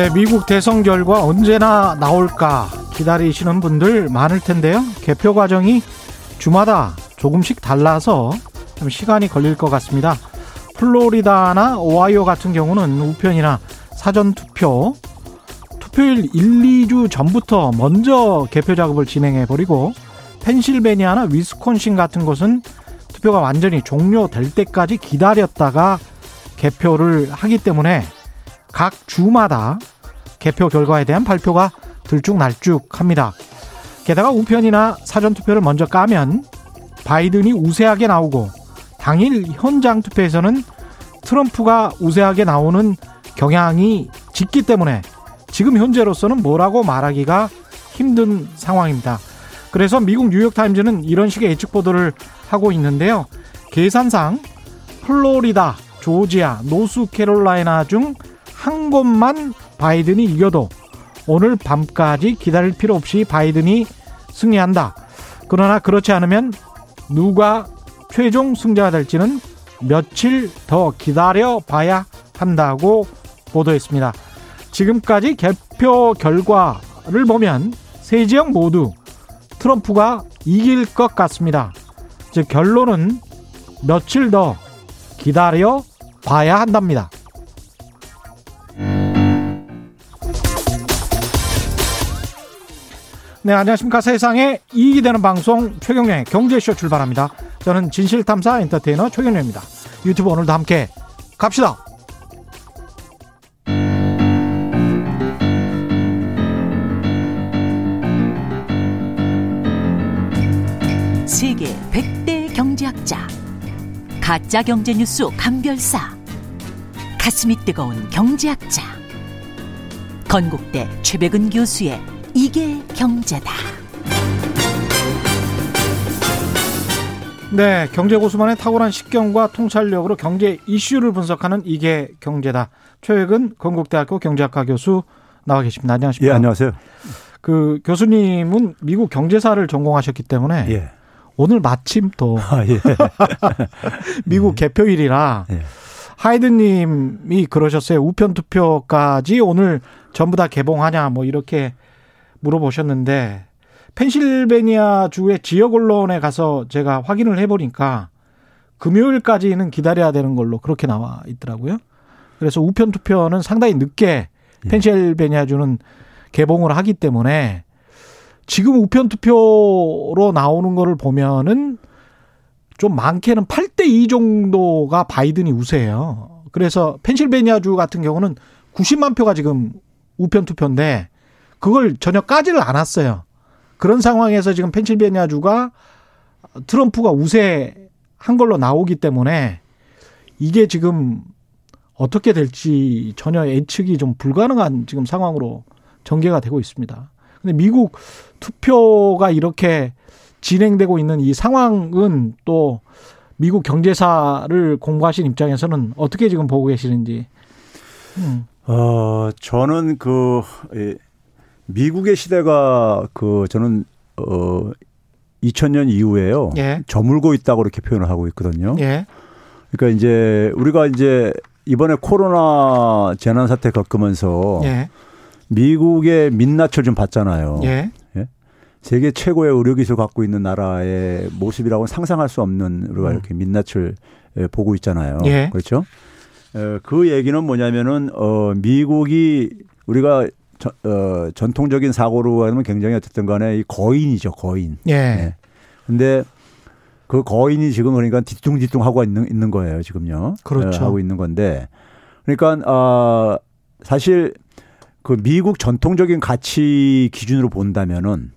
네, 미국 대선 결과 언제나 나올까 기다리시는 분들 많을 텐데요. 개표 과정이 주마다 조금씩 달라서 좀 시간이 걸릴 것 같습니다. 플로리다나 오하이오 같은 경우는 우편이나 사전 투표, 투표일 1, 2주 전부터 먼저 개표 작업을 진행해 버리고 펜실베니아나 위스콘신 같은 곳은 투표가 완전히 종료될 때까지 기다렸다가 개표를 하기 때문에 각 주마다 개표 결과에 대한 발표가 들쭉날쭉합니다. 게다가 우편이나 사전 투표를 먼저 까면 바이든이 우세하게 나오고 당일 현장 투표에서는 트럼프가 우세하게 나오는 경향이 짙기 때문에 지금 현재로서는 뭐라고 말하기가 힘든 상황입니다. 그래서 미국 뉴욕타임즈는 이런 식의 예측 보도를 하고 있는데요. 계산상 플로리다, 조지아, 노스캐롤라이나 중 한 곳만 바이든이 이겨도 오늘 밤까지 기다릴 필요 없이 바이든이 승리한다. 그러나 그렇지 않으면 누가 최종 승자가 될지는 며칠 더 기다려 봐야 한다고 보도했습니다. 지금까지 개표 결과를 보면 세 지역 모두 트럼프가 이길 것 같습니다. 즉 결론은 며칠 더 기다려 봐야 한답니다. 네, 안녕하십니까. 세상에 이익이 되는 방송 최경련의 경제쇼 출발합니다. 저는 진실탐사 엔터테이너 최경련입니다. 유튜브 오늘도 함께 갑시다. 세계 100대 경제학자 가짜 경제 뉴스 감별사 가슴이 뜨거운 경제학자 건국대 최백은 교수의 이게 경제다. 네, 경제 고수만의 탁월한 식견과 통찰력으로 경제 이슈를 분석하는 이게 경제다. 최백은 건국대학교 경제학과 교수 나와 계십니다. 안녕하십니까? 예, 안녕하세요. 그 교수님은 미국 경제사를 전공하셨기 때문에 예. 오늘 마침 또 아, 예. 미국 개표일이라 예. 하이든님이 그러셨어요. 우편 투표까지 오늘 전부 다 개봉하냐 뭐 이렇게 물어보셨는데 펜실베니아 주의 지역 언론에 가서 제가 확인을 해보니까 금요일까지는 기다려야 되는 걸로 그렇게 나와 있더라고요. 그래서 우편 투표는 상당히 늦게 펜실베니아 주는 개봉을 하기 때문에 지금 우편 투표로 나오는 거를 보면은 좀 많게는 8대 2 정도가 바이든이 우세해요. 그래서 펜실베니아주 같은 경우는 90만 표가 지금 우편 투표인데 그걸 전혀 까지를 않았어요. 그런 상황에서 지금 펜실베니아주가 트럼프가 우세한 걸로 나오기 때문에 이게 지금 어떻게 될지 전혀 예측이 좀 불가능한 지금 상황으로 전개가 되고 있습니다. 근데 미국 투표가 이렇게 진행되고 있는 이 상황은 또 미국 경제사를 공부하신 입장에서는 어떻게 지금 보고 계시는지. 음. 어, 저는 그, 예, 미국의 시대가 그, 저는, 어, 2000년 이후에요. 예. 저물고 있다고 이렇게 표현을 하고 있거든요. 예. 그러니까 이제 우리가 이제 이번에 코로나 재난 사태 겪으면서 예. 미국의 민낯을 좀 봤잖아요. 예. 예? 세계 최고의 의료 기술 갖고 있는 나라의 모습이라고는 상상할 수 없는 우리가 음. 이렇게 민낯을 예, 보고 있잖아요. 예. 그렇죠? 그 얘기는 뭐냐면은 어 미국이 우리가 저, 어, 전통적인 사고로 하면 굉장히 어쨌든 간에 이 거인이죠, 거인. 예. 예. 근데 그 거인이 지금 그러니까 뒤뚱뒤뚱 하고 있는, 있는 거예요, 지금요. 그렇죠. 예, 하고 있는 건데. 그러니까, 아, 사실 그 미국 전통적인 가치 기준으로 본다면은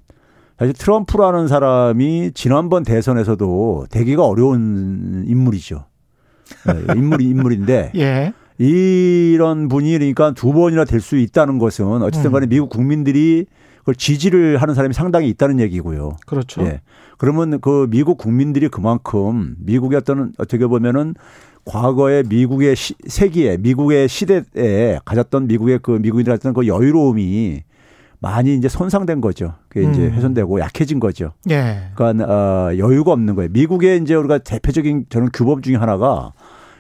사실 트럼프라는 사람이 지난번 대선에서도 되기가 어려운 인물이죠. 예, 인물이 인물인데 예. 이런 분이 그러니까 두 번이나 될 수 있다는 것은 어쨌든 간에 음. 미국 국민들이 그걸 지지를 하는 사람이 상당히 있다는 얘기고요. 그렇죠. 예. 그러면 그 미국 국민들이 그만큼 미국의 어떤 어떻게 보면은 과거에 미국의 시, 세기에 미국의 시대에 가졌던 미국의 그 미국인들 어떤 그 여유로움이 많이 이제 손상된 거죠. 그게 이제 음. 훼손되고 약해진 거죠. 예. 그러니까 어, 여유가 없는 거예요. 미국의 이제 우리가 대표적인 저는 규범 중에 하나가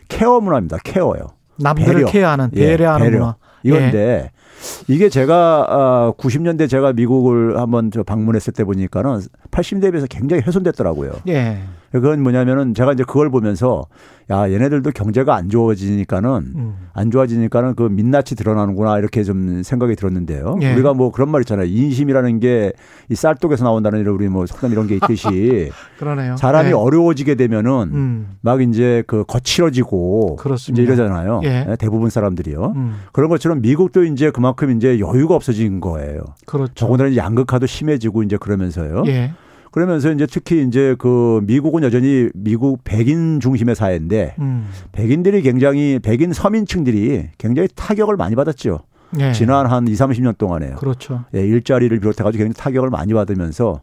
케어 문화입니다. 케어요. 남들을 배려. 케어하는 예, 배려하는 배려. 문화. 이건데 이게 제가 아 90년대 제가 미국을 한번 저 방문했을 때 보니까는 80년대에 비해서 굉장히 훼손됐더라고요. 예. 그건 뭐냐면은 제가 이제 그걸 보면서 야 얘네들도 경제가 안 좋아지니까는 음. 안 좋아지니까는 그 민낯이 드러나는구나 이렇게 좀 생각이 들었는데요. 예. 우리가 뭐 그런 말 있잖아요. 인심이라는 게 이 쌀독에서 나온다는 우리 뭐 속담 이런 게 있듯이 그러네요. 사람이 예. 어려워지게 되면은 음. 막 이제 그 거칠어지고 그렇습니다. 이제 이러잖아요. 예. 대부분 사람들이요. 음. 그런 것처럼 미국도 이제 그만큼 이제 여유가 없어진 거예요. 그렇죠. 더군다나 양극화도 심해지고 이제 그러면서요. 예. 그러면서 이제 특히 이제 그 미국은 여전히 미국 백인 중심의 사회인데 음. 백인들이 굉장히 백인 서민층들이 굉장히 타격을 많이 받았죠. 예. 지난 한 2, 30년 동안에요. 그렇죠. 예, 일자리를 비롯해 가지고 굉장히 타격을 많이 받으면서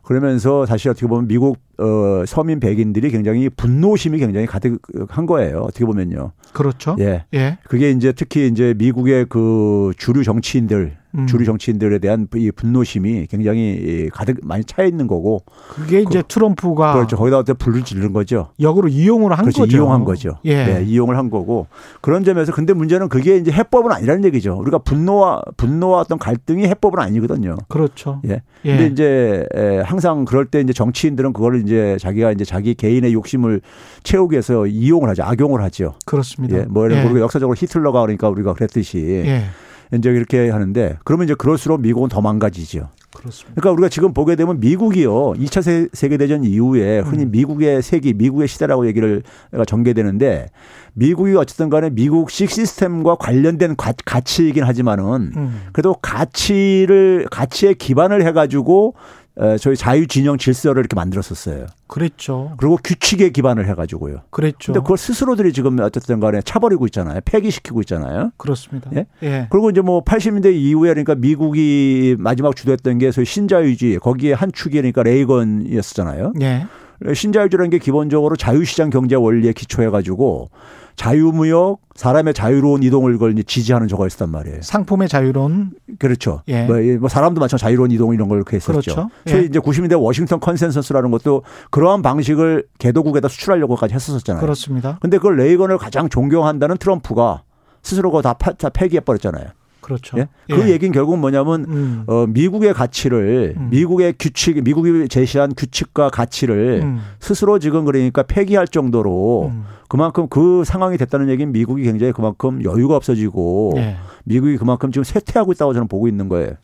그러면서 사실 어떻게 보면 미국 어 서민 백인들이 굉장히 분노심이 굉장히 가득한 거예요. 어떻게 보면요. 그렇죠. 예. 예. 그게 이제 특히 이제 미국의 그 주류 정치인들, 음. 주류 정치인들에 대한 이 분노심이 굉장히 가득 많이 차 있는 거고. 그게 이제 트럼프가 그렇죠. 거기다 어떻게 불을 지른 거죠. 역으로 이용을 한 그렇죠. 거죠. 이용한 거죠. 예. 네, 이용을 한 거고. 그런 점에서 근데 문제는 그게 이제 해법은 아니라는 얘기죠. 우리가 분노와 분노와 어떤 갈등이 해법은 아니거든요. 그렇죠. 예. 예. 근데 이제 에, 항상 그럴 때 이제 정치인들은 그거를 이제 자기가 이제 자기 개인의 욕심을 채우기 위해서 이용을 하죠. 악용을 하죠. 그렇습니다. 예. 뭐 예. 우리가 역사적으로 히틀러가 그러니까 우리가 그랬듯이 예. 이제 이렇게 하는데 그러면 이제 그럴수록 미국은 더 망가지죠. 그렇습니다. 그러니까 우리가 지금 보게 되면 미국이요. 2차 세- 세계대전 이후에 흔히 음. 미국의 세기, 미국의 시대라고 얘기를 전개되는데 미국이 어쨌든 간에 미국식 시스템과 관련된 가, 가치이긴 하지만은 음. 그래도 가치를 가치에 기반을 해가지고 에, 저희 자유 진영 질서를 이렇게 만들었었어요. 그랬죠. 그리고 규칙에 기반을 해가지고요. 그랬죠. 근데 그걸 스스로들이 지금 어쨌든 간에 차버리고 있잖아요. 폐기시키고 있잖아요. 그렇습니다. 예? 예. 그리고 이제 뭐 80년대 이후에 그러니까 미국이 마지막 주도했던 게 소위 신자유주의 거기에 한 축이 그러니까 레이건이었잖아요. 예. 신자유주의라는 게 기본적으로 자유시장 경제 원리에 기초해 가지고 자유무역 사람의 자유로운 이동을 이제 지지하는 저거 있었단 말이에요. 상품의 자유로운 그렇죠. 예. 뭐, 이- 뭐 사람도 마찬가지 자유로운 이동 이런 걸 그렇게 했었죠. 그렇죠. 소위 예. 이제 90년대 워싱턴 컨센서스라는 것도 그러한 방식을 개도국에다 수출하려고까지 했었잖아요. 그렇습니다. 근데 그걸 레이건을 가장 존경한다는 트럼프가 스스로 그거 다, 파- 다 폐기해 버렸잖아요. 그렇죠. 예? 그 얘기는 결국 뭐냐면 음. 어, 미국의 가치를 음. 미국의 규칙, 미국이 제시한 규칙과 가치를 음. 스스로 지금 그러니까 폐기할 정도로 음. 그만큼 그 상황이 됐다는 얘기는 미국이 굉장히 그만큼 여유가 없어지고 예. 미국이 그만큼 지금 쇠퇴하고 있다고 저는 보고 있는 거예요.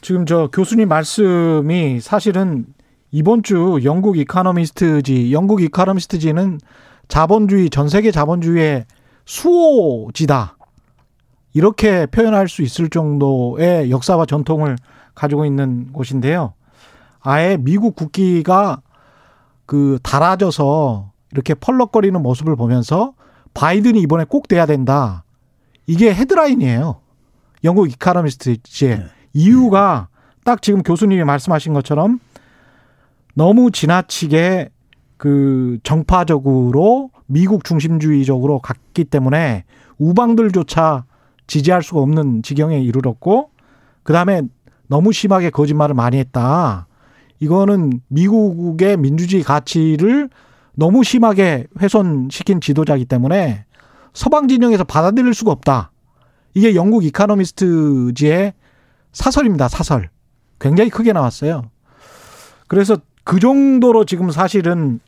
지금 저 교수님 말씀이 사실은 이번 주 영국 이카노미스트지, 영국 이카노미스트지는 자본주의, 전 세계 자본주의의 수호지다. 이렇게 표현할 수 있을 정도의 역사와 전통을 가지고 있는 곳인데요. 아예 미국 국기가 그 달아져서 이렇게 펄럭거리는 모습을 보면서 바이든이 이번에 꼭 돼야 된다. 이게 헤드라인이에요. 영국 이카노미스트지의 이유가 딱 지금 교수님이 말씀하신 것처럼 너무 지나치게 그 정파적으로 미국 중심주의적으로 갔기 때문에 우방들조차 지지할 수가 없는 지경에 이르렀고 그다음에 너무 심하게 거짓말을 많이 했다. 이거는 미국의 민주주의 가치를 너무 심하게 훼손시킨 지도자이기 때문에 서방 진영에서 받아들일 수가 없다. 이게 영국 이카노미스트지의 사설입니다. 사설. 굉장히 크게 나왔어요. 그래서 그 정도로 지금 사실은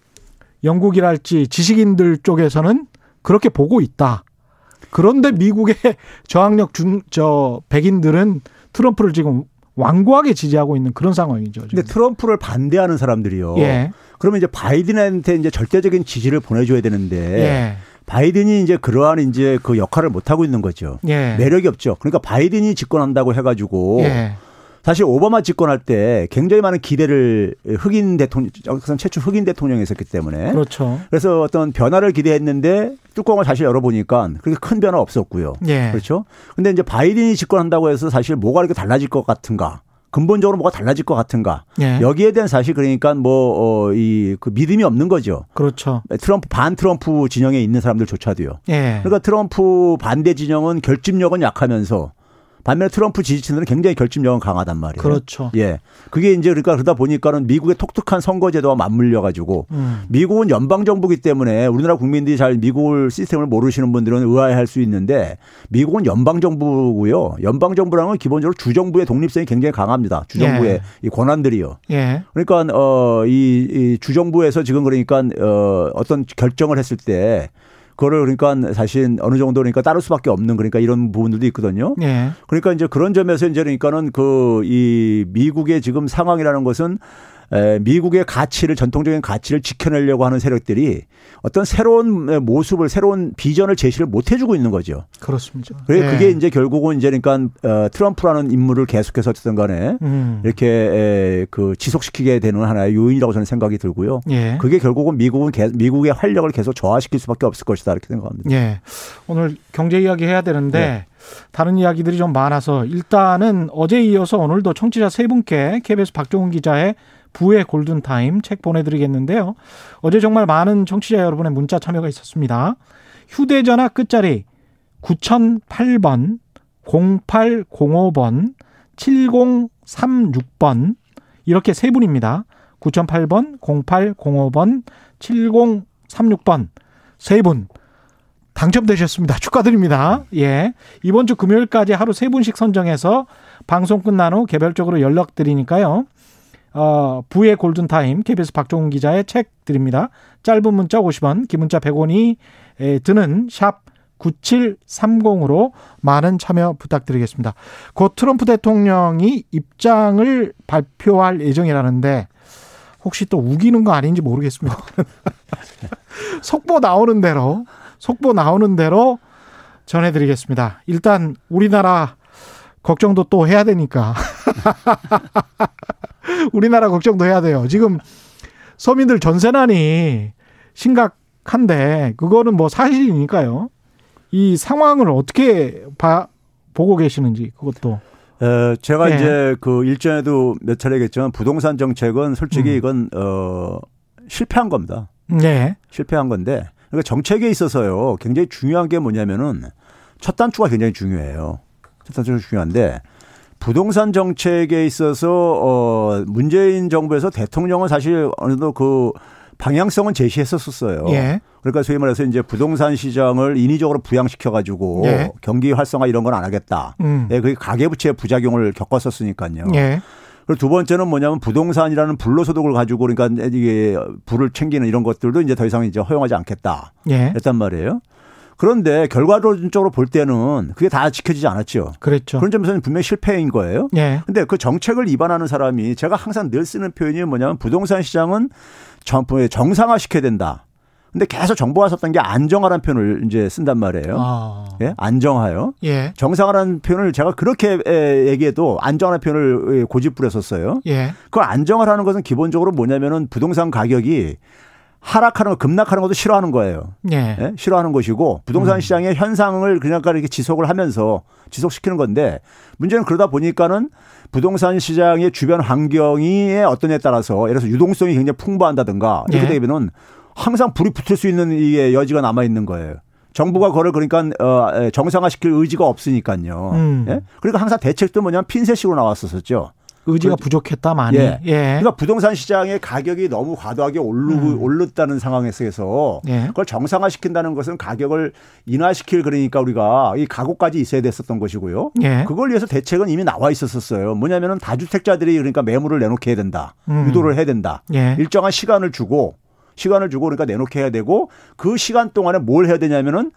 영국이랄지 지식인들 쪽에서는 그렇게 보고 있다. 그런데 미국의 저항력 중, 저, 백인들은 트럼프를 지금 완고하게 지지하고 있는 그런 상황이죠. 지금. 근데 트럼프를 반대하는 사람들이요. 예. 그러면 이제 바이든한테 이제 절대적인 지지를 보내줘야 되는데 예. 바이든이 이제 그러한 이제 그 역할을 못 하고 있는 거죠. 예. 매력이 없죠. 그러니까 바이든이 집권한다고 해가지고 예. 사실 오바마 집권할 때 굉장히 많은 기대를 흑인 대통령, 역사 최초 흑인 대통령이 있었기 때문에 그렇죠. 그래서 어떤 변화를 기대했는데 뚜껑을 사실 열어보니까 그렇게 큰 변화 없었고요. 예. 그렇죠. 근데 이제 바이든이 집권한다고 해서 사실 뭐가 이렇게 달라질 것 같은가. 근본적으로 뭐가 달라질 것 같은가. 예. 여기에 대한 사실 그러니까 뭐, 어, 이, 그 믿음이 없는 거죠. 그렇죠. 트럼프, 반 트럼프 진영에 있는 사람들조차도요. 예. 그러니까 트럼프 반대 진영은 결집력은 약하면서 반면에 트럼프 지지층들은 굉장히 결집력은 강하단 말이에요. 그렇죠. 예. 그게 이제 그러니까 그러다 보니까는 미국의 독특한 선거제도와 맞물려 가지고 음. 미국은 연방 정부기 때문에 우리나라 국민들이 잘 미국을 시스템을 모르시는 분들은 의아해할 수 있는데 미국은 연방 정부고요. 연방 건 기본적으로 주정부의 독립성이 굉장히 강합니다. 주정부의 예. 이 권한들이요. 예. 그러니까 어이 이 주정부에서 지금 그러니까 어 어떤 결정을 했을 때 그거를 그러니까 사실 어느 정도 그러니까 따를 수밖에 없는 그러니까 이런 부분들도 있거든요. 예. 그러니까 이제 그런 점에서 이제 그러니까는 그 이 미국의 지금 상황이라는 것은 에, 미국의 가치를 전통적인 가치를 지켜내려고 하는 세력들이 어떤 새로운 모습을 새로운 비전을 제시를 못 해주고 있는 거죠. 그렇습니다. 그래 예. 그게 이제 결국은 이제 그러니까 어, 트럼프라는 인물을 계속해서 어쨌든 간에 음. 이렇게 에, 그 지속시키게 되는 하나의 요인이라고 저는 생각이 들고요. 예. 그게 결국은 미국은 개- 미국의 활력을 계속 저하시킬 수밖에 없을 것이다 이렇게 생각합니다. 예. 오늘 경제 이야기 해야 되는데 네. 다른 이야기들이 좀 많아서 일단은 어제 이어서 오늘도 청취자 세 분께 KBS 박종훈 기자의 부의 골든타임 책 보내드리겠는데요. 어제 정말 많은 청취자 여러분의 문자 참여가 있었습니다. 휴대전화 끝자리 9008번, 0805번, 7036번 이렇게 세 분입니다. 9008번, 0805번, 7036번 세 분 당첨되셨습니다. 축하드립니다. 예. 이번 주 금요일까지 하루 세 분씩 선정해서 방송 끝난 후 개별적으로 연락드리니까요. 어, 부의 골든타임, KBS 박종훈 기자의 책 드립니다. 짧은 문자 50원, 긴 문자 100원이 드는 샵 9730으로 많은 참여 부탁드리겠습니다. 곧 트럼프 대통령이 입장을 발표할 예정이라는데 혹시 또 우기는 거 아닌지 모르겠습니다. 속보 나오는 대로 속보 나오는 대로 전해드리겠습니다. 일단 우리나라 걱정도 또 해야 되니까 우리나라 걱정도 해야 돼요. 지금 서민들 전세난이 심각한데 그거는 뭐 사실이니까요. 이 상황을 어떻게 봐 보고 계시는지 그것도 에, 제가 예. 이제 그 일전에도 몇 차례 얘기했지만 부동산 정책은 솔직히 음. 이건 어 실패한 겁니다. 네. 실패한 건데 그러니까 정책에 있어서요 굉장히 중요한 게 뭐냐면은 첫 단추가 굉장히 중요해요. 첫 단추가 중요한데 부동산 정책에 있어서 어 문재인 정부에서 대통령은 사실 어느 정도 그 방향성은 제시했었었어요. 예. 그러니까 소위 말해서 이제 부동산 시장을 인위적으로 부양시켜 가지고 예. 경기 활성화 이런 건 안 하겠다. 음. 예, 그게 가계부채 부작용을 겪었었으니까요. 예. 그리고 두 번째는 뭐냐면 부동산이라는 불로소득을 가지고 그러니까 이게 부를 챙기는 이런 것들도 이제 더 이상 이제 허용하지 않겠다. 예. 했단 말이에요. 그런데 결과론적으로 볼 때는 그게 다 지켜지지 않았죠. 그랬죠. 그런 점에서는 분명히 실패인 거예요. 예. 근데 그 정책을 위반하는 사람이 제가 항상 늘 쓰는 표현이 뭐냐면 부동산 시장은 정- 정상화 시켜야 된다. 근데 계속 정부가 썼던 게 안정화라는 표현을 이제 쓴단 말이에요. 아. 예? 안정화요. 예. 정상화라는 표현을 제가 그렇게 에, 얘기해도 안정화라는 표현을 고집부렸었어요. 예. 그 안정화라는 것은 기본적으로 뭐냐면은 부동산 가격이 하락하는 거 급락하는 것도 싫어하는 거예요. 예. 예? 싫어하는 것이고 부동산 시장의 현상을 그냥 이렇게 지속을 하면서 지속시키는 건데 문제는 그러다 보니까는 부동산 시장의 주변 환경이 어떠냐에 따라서 예를 들어서 유동성이 굉장히 풍부한다든가 이렇게 예. 되면은 항상 불이 붙을 수 있는 이게 여지가 남아 있는 거예요. 정부가 그걸 그러니까 어, 정상화시킬 의지가 없으니까요. 음. 예? 그러니까 항상 대책도 뭐냐면 핀셋식으로 나왔었었죠. 의지가 그- 부족했다 많이. 예. 예. 그러니까 부동산 시장의 가격이 너무 과도하게 오르고 음. 올랐다는 상황에서 예. 그걸 정상화 시킨다는 것은 가격을 인하시킬 그러니까 우리가 이 각오까지 있어야 됐었던 것이고요. 예. 그걸 위해서 대책은 이미 나와 있었었어요. 뭐냐면은 다주택자들이 그러니까 매물을 내놓게 해야 된다. 음. 유도를 해야 된다. 예. 일정한 시간을 주고 시간을 주고 그러니까 내놓게 해야 되고 그 시간 동안에 뭘 해야 되냐면은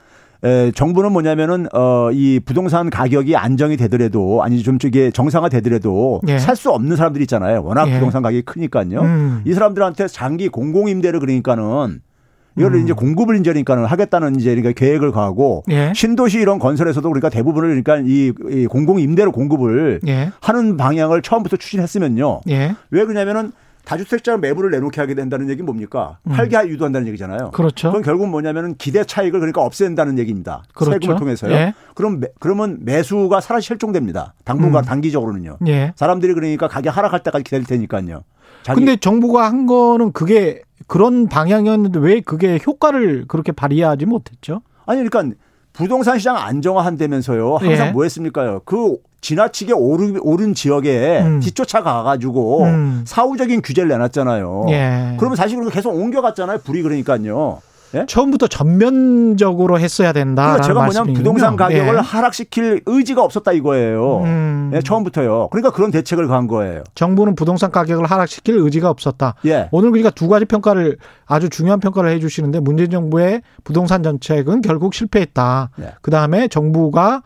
에, 정부는 뭐냐면은 어, 이 부동산 가격이 안정이 되더라도 아니 좀 저게 정상화 되더라도 예. 살수 없는 사람들 있잖아요. 워낙 예. 부동산 가격이 크니까요. 음. 이 사람들한테 장기 공공 임대를 그러니까는 이거를 음. 이제 공급을 이제니까는 하겠다는 이제 그러니까 계획을 가고 예. 신도시 이런 건설에서도 그러니까 대부분을 그러니까 이, 이 공공 임대로 공급을 예. 하는 방향을 처음부터 추진했으면요. 예. 왜 그러냐면은 다주택자 매물을 내놓게 하게 된다는 얘기는 뭡니까? 팔게 유도한다는 얘기잖아요. 음. 그렇죠. 그건 결국 뭐냐면은 기대 차익을 그러니까 없앤다는 얘기입니다. 그렇죠. 세금을 통해서요. 예. 그럼 매, 그러면 매수가 사라지 실종됩니다. 당분간 음. 단기적으로는요. 예. 사람들이 그러니까 가격 하락할 때까지 기다릴 테니까요. 자기 근데 정부가 한 거는 그게 그런 방향이었는데 왜 그게 효과를 그렇게 발휘하지 못했죠? 아니 그러니까 부동산 시장 안정화한다면서요. 항상 예. 뭐 했습니까요? 그 지나치게 오른, 오른 지역에 음. 뒤쫓아가 가지고 음. 사후적인 규제를 내놨잖아요. 예. 그러면 사실 계속 옮겨갔잖아요. 불이 그러니까요. 예? 처음부터 전면적으로 했어야 된다. 그러니까 제가 뭐냐면 부동산 가격을 예. 하락시킬 의지가 없었다 이거예요. 음. 예, 처음부터요. 그러니까 그런 대책을 간 거예요. 정부는 부동산 가격을 하락시킬 의지가 없었다. 예. 오늘 그러니까 두 가지 평가를 아주 중요한 평가를 해주시는데 문재인 정부의 부동산 정책은 결국 실패했다. 예. 그 다음에 정부가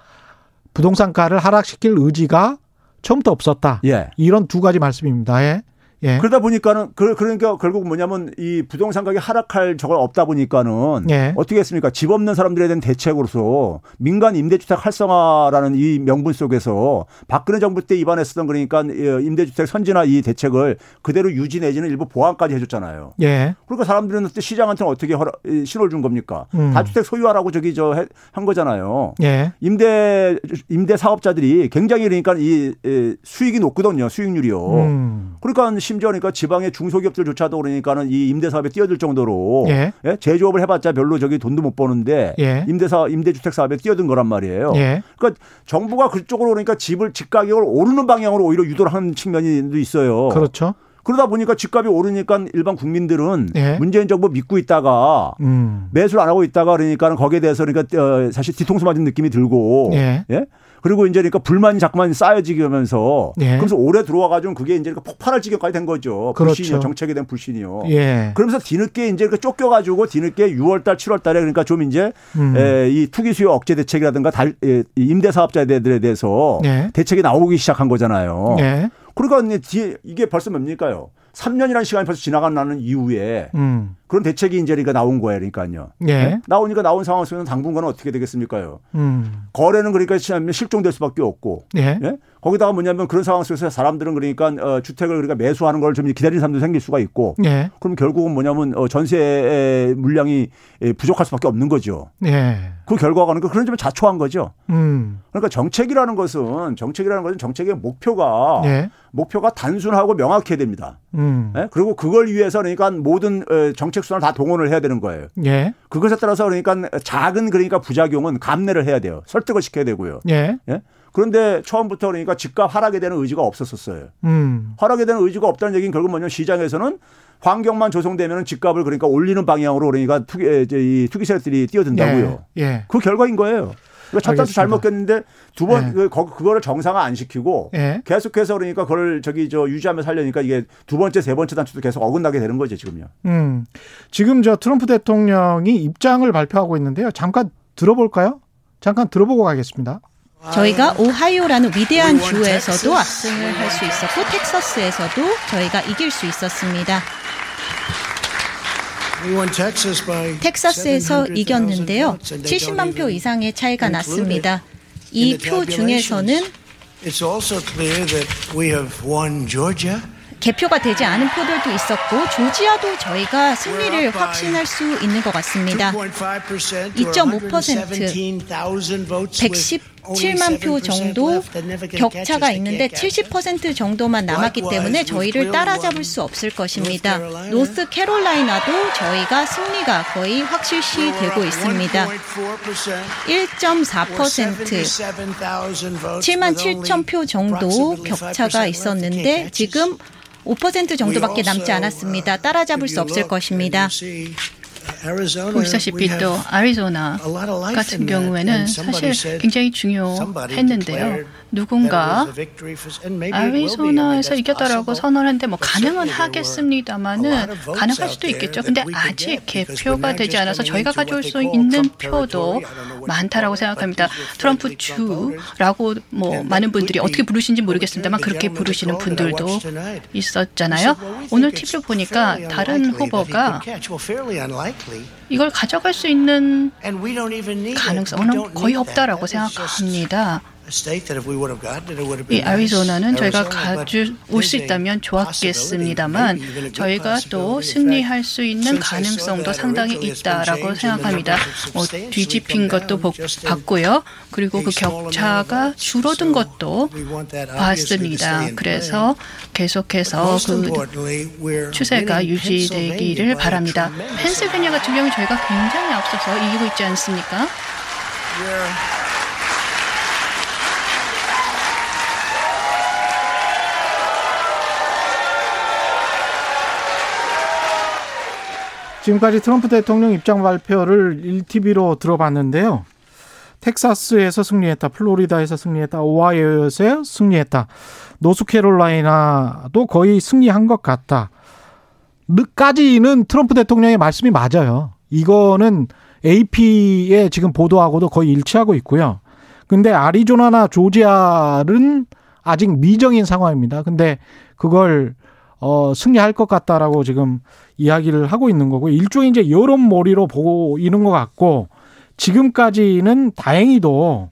부동산가를 하락시킬 의지가 처음부터 없었다. 예. 이런 두 가지 말씀입니다. 예. 예. 그러다 보니까는 그 그러니까 결국 뭐냐면 이 부동산 가격이 하락할 저걸 없다 보니까는 예. 어떻게 했습니까? 집 없는 사람들에 대한 대책으로서 민간 임대주택 활성화라는 이 명분 속에서 박근혜 정부 때 입안했었던 그러니까 임대주택 선진화 이 대책을 그대로 유지 내지는 일부 보완까지 해줬잖아요. 예. 그러니까 사람들은 시장한테는 어떻게 허락, 이 신호를 준 겁니까? 음. 다주택 소유하라고 저기 저 한 거잖아요. 예. 임대 임대 사업자들이 굉장히 그러니까 이이 수익이 높거든요. 수익률이요. 음. 그러니까 심지어 그러니까 지방의 중소기업들조차도 그러니까는 이 임대 사업에 뛰어들 정도로 예. 예? 제조업을 해봤자 별로 저기 돈도 못 버는데 예. 임대사 임대주택 사업에 뛰어든 거란 말이에요. 예. 그러니까 정부가 그쪽으로 그러니까 집을 집 가격을 오르는 방향으로 오히려 유도를 하는 측면이 있어요. 그렇죠. 그러다 보니까 집값이 오르니까 일반 국민들은 예. 문재인 정부 믿고 있다가 음. 매수를 안 하고 있다가 그러니까는 거기에 대해서 그러니까 어, 사실 뒤통수 맞은 느낌이 들고 예. 그리고 이제 그러니까 불만이 자꾸만 쌓여지면서 예. 그래서 오래 들어와 가지고 그게 이제 그러니까 폭발할 지경까지 된 거죠. 그렇죠. 불신이요. 정책에 대한 불신이요. 예. 그러면서 뒤늦게 이제 그 쫓겨 가지고 뒤늦게 6월 달, 7월 달에 그러니까 좀 이제 음. 에, 이 투기 수요 억제 대책이라든가 달, 에, 이 임대 사업자들에 대해서 예. 대책이 나오기 시작한 거잖아요. 예. 그러니까 이제 뒤에 이게 벌써 뭡니까요? 3년이라는 시간이 벌써 지나가는 이후에 음. 그런 대책이 이제 그러니까 나온 거예요. 그러니까요. 예. 나오니까 나온 상황 속에서는 당분간은 어떻게 되겠습니까요? 음. 거래는 그러니까 실종될 수밖에 없고 예. 예? 거기다가 뭐냐면 그런 상황 속에서 사람들은 그러니까 어, 주택을 그러니까 매수하는 걸 좀 기다리는 사람도 생길 수가 있고 예. 그럼 결국은 뭐냐면 어, 전세 물량이 예, 부족할 수밖에 없는 거죠. 예. 그 결과가 그러니까 그런 점에 자초한 거죠. 음. 그러니까 정책이라는 것은 정책이라는 것은 정책의 목표가 예. 목표가 단순하고 명확해야 됩니다. 음. 예? 그리고 그걸 위해서 그러니까 모든 어, 정책 수단을 다 동원을 해야 되는 거예요. 예. 그것에 따라서 그러니까 작은 그러니까 부작용은 감내를 해야 돼요. 설득을 시켜야 되고요. 예. 예? 그런데 처음부터 그러니까 집값 하락에 대한 의지가 없었었어요. 음. 하락에 대한 의지가 없다는 얘기는 결국 뭐냐면 시장에서는 환경만 조성되면 집값을 그러니까 올리는 방향으로 그러니까 투기, 이 투기 세력들이 뛰어든다고요. 예. 예. 그 결과인 거예요. 그러니까 첫 단추 알겠습니다. 잘 먹겠는데 두번 예. 그 거- 그거를 정상화 안 시키고 예. 계속해서 그러니까 그걸 저기 저 유지하면서 살려니까 이게 두 번째 세 번째 단추도 계속 어긋나게 되는 거죠 지금요. 음. 지금 저 트럼프 대통령이 입장을 발표하고 있는데요. 잠깐 들어볼까요? 잠깐 들어보고 가겠습니다. 저희가 오하이오라는 위대한 주에서도 압승을 할 수 있었고 텍사스에서도 저희가 이길 수 있었습니다. 텍사스에서 이겼는데요. 70만 표 이상의 차이가 났습니다. 이 표 중에서는 개표가 되지 않은 표들도 있었고 조지아도 저희가 승리를 확신할 수 있는 것 같습니다. 2.5% 117만 표 정도 격차가 있는데 70% 정도만 남았기 때문에 저희를 따라잡을 수 없을 것입니다. 노스 캐롤라이나도 저희가 승리가 거의 확실시 되고 있습니다. 1.4% 7만 7천 표 정도 격차가 있었는데 지금 5% 정도밖에 남지 않았습니다. 따라잡을 수 없을 것입니다. 보시다시피 또 아리조나 같은 경우에는 사실 굉장히 중요했는데요. 누군가 아리조나에서 이겼다라고 선언했는데 뭐 가능은 하겠습니다만은 가능할 수도 있겠죠. 근데 아직 개표가 되지 않아서 저희가 가져올 수 있는 표도 많다라고 생각합니다. 트럼프 주라고 뭐 많은 분들이 어떻게 부르시는지 모르겠습니다만 그렇게 부르시는 분들도 있었잖아요. 오늘 TV를 보니까 다른 후보가 이걸 가져갈 수 있는 가능성은 거의 없다라고 생각합니다. 이 아리조나는 저희가 가져올 수 있다면 좋았겠습니다만 저희가 또 승리할 수 있는 가능성도 상당히 있다라고 생각합니다. 뭐 뒤집힌 것도 봤고요. 그리고 그 격차가 줄어든 것도 봤습니다. 그래서 계속해서 그 추세가 유지되기를 바랍니다. 펜실베니아 같은 경우 저희가 굉장히 앞서서 이기고 있지 않습니까? 지금까지 트럼프 대통령 입장 발표를 1TV로 들어봤는데요. 텍사스에서 승리했다. 플로리다에서 승리했다. 오하이오에서 승리했다. 노스캐롤라이나도 거의 승리한 것 같다. 늦까지는 트럼프 대통령의 말씀이 맞아요. 이거는 AP에 지금 보도하고도 거의 일치하고 있고요. 근데 아리조나나 조지아는 아직 미정인 상황입니다. 근데 그걸 어 승리할 것 같다라고 지금 이야기를 하고 있는 거고 일종의 이제 여론몰이로 보이는 것 같고 지금까지는 다행히도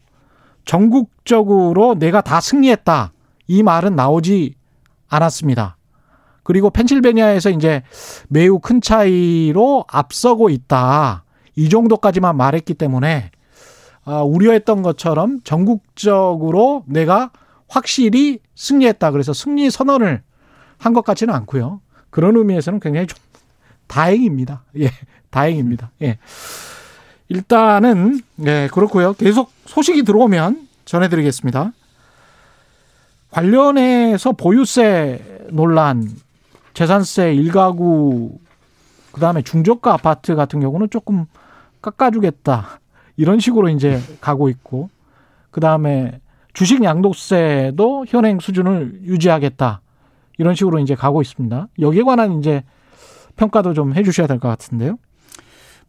전국적으로 내가 다 승리했다 이 말은 나오지 않았습니다. 그리고 펜실베니아에서 이제 매우 큰 차이로 앞서고 있다. 이 정도까지만 말했기 때문에 아, 우려했던 것처럼 전국적으로 내가 확실히 승리했다. 그래서 승리 선언을 한 것 같지는 않고요. 그런 의미에서는 굉장히 좀 다행입니다. 예, 다행입니다. 예. 일단은 예, 그렇고요. 계속 소식이 들어오면 전해드리겠습니다. 관련해서 보유세 논란, 재산세 일가구, 그 다음에 중저가 아파트 같은 경우는 조금 깎아주겠다. 이런 식으로 이제 가고 있고, 그 다음에 주식 양도세도 현행 수준을 유지하겠다. 이런 식으로 이제 가고 있습니다. 여기에 관한 이제 평가도 좀 해주셔야 될 것 같은데요.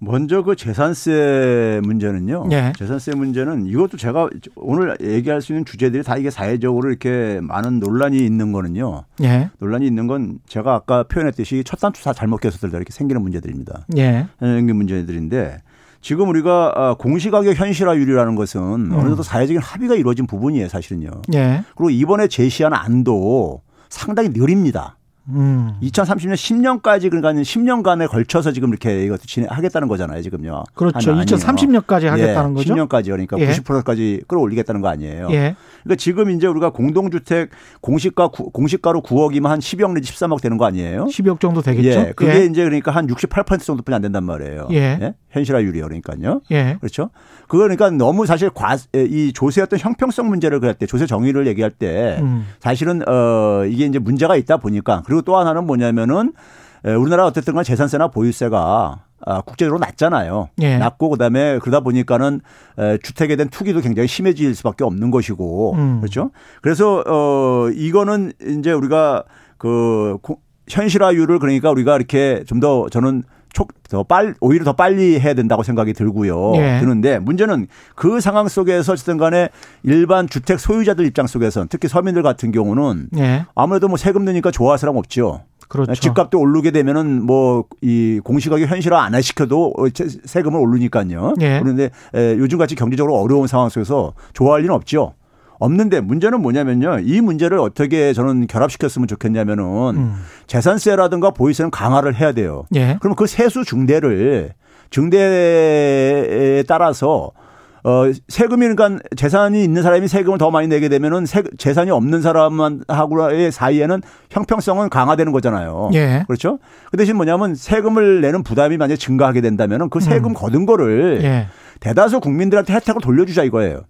먼저 그 재산세 문제는요. 예. 재산세 문제는 이것도 제가 오늘 얘기할 수 있는 주제들이 다 이게 사회적으로 이렇게 많은 논란이 있는 거는요. 예. 논란이 있는 건 제가 아까 표현했듯이 첫 단추 다 잘못 껴서 이렇게 생기는 문제들입니다. 예. 생기는 문제들인데 지금 우리가 아, 공시가격 현실화율이라는 것은 어느 정도 사회적인 합의가 이루어진 부분이에요, 사실은요. 예. 그리고 이번에 제시한 안도 상당히 느립니다. 음. 2030년 10년까지 그러니까 10년간에 걸쳐서 지금 이렇게 이것도 진행하겠다는 거잖아요, 지금요. 그렇죠. 하면 아니에요. 2030년까지 하겠다는 예, 거죠. 10년까지 그러니까 예. 90%까지 끌어올리겠다는 거 아니에요. 예. 그러니까 지금 이제 우리가 공동주택 공시가 구- 공시가로 9억이면 한 10억 내지 13억 되는 거 아니에요? 10억 정도 되겠죠. 예, 그게 예. 이제 그러니까 한 68% 정도뿐이 안 된단 말이에요. 예. 현실화율이요, 그러니까요. 예. 그렇죠. 그거 그러니까 너무 사실 과, 이 조세 어떤 형평성 문제를 그럴 때 조세 정의를 얘기할 때 음. 사실은 어 이게 이제 문제가 있다 보니까 그리고 또 하나는 뭐냐면은 에, 우리나라 어쨌든 간 재산세나 보유세가 아, 국제적으로 낮잖아요. 예. 낮고 그다음에 그러다 보니까는 에, 주택에 대한 투기도 굉장히 심해질 수밖에 없는 것이고 음. 그렇죠. 그래서 어 이거는 이제 우리가 그 고- 현실화율을 그러니까 우리가 이렇게 좀 더 저는 촉 더 빨 오히려 더 빨리 해야 된다고 생각이 들고요. 예. 드는데 문제는 그 상황 속에서 어쨌든 간에 일반 주택 소유자들 입장 속에서는 특히 서민들 같은 경우는 예. 아무래도 뭐 세금 내니까 좋아할 사람 없죠. 그렇죠. 집값도 오르게 되면은 뭐 이 공시가격 현실화 안 시켜도 세금을 오르니까요. 예. 그런데 에, 요즘 같이 경제적으로 어려운 상황 속에서 좋아할 리는 없죠. 없는데 문제는 뭐냐면요. 이 문제를 어떻게 저는 결합시켰으면 좋겠냐면은 음. 재산세라든가 보유세는 강화를 해야 돼요. 예. 그러면 그 세수 중대를 중대에 따라서 어 세금이 그러니까 재산이 있는 사람이 세금을 더 많이 내게 되면은 세, 재산이 없는 사람하고의 사이에는 형평성은 강화되는 거잖아요. 예. 그렇죠? 그 대신 뭐냐면 세금을 내는 부담이 만약에 증가하게 된다면은 그 세금 거둔 거를 음. 예. 대다수 국민들한테 혜택을 돌려주자 이거예요.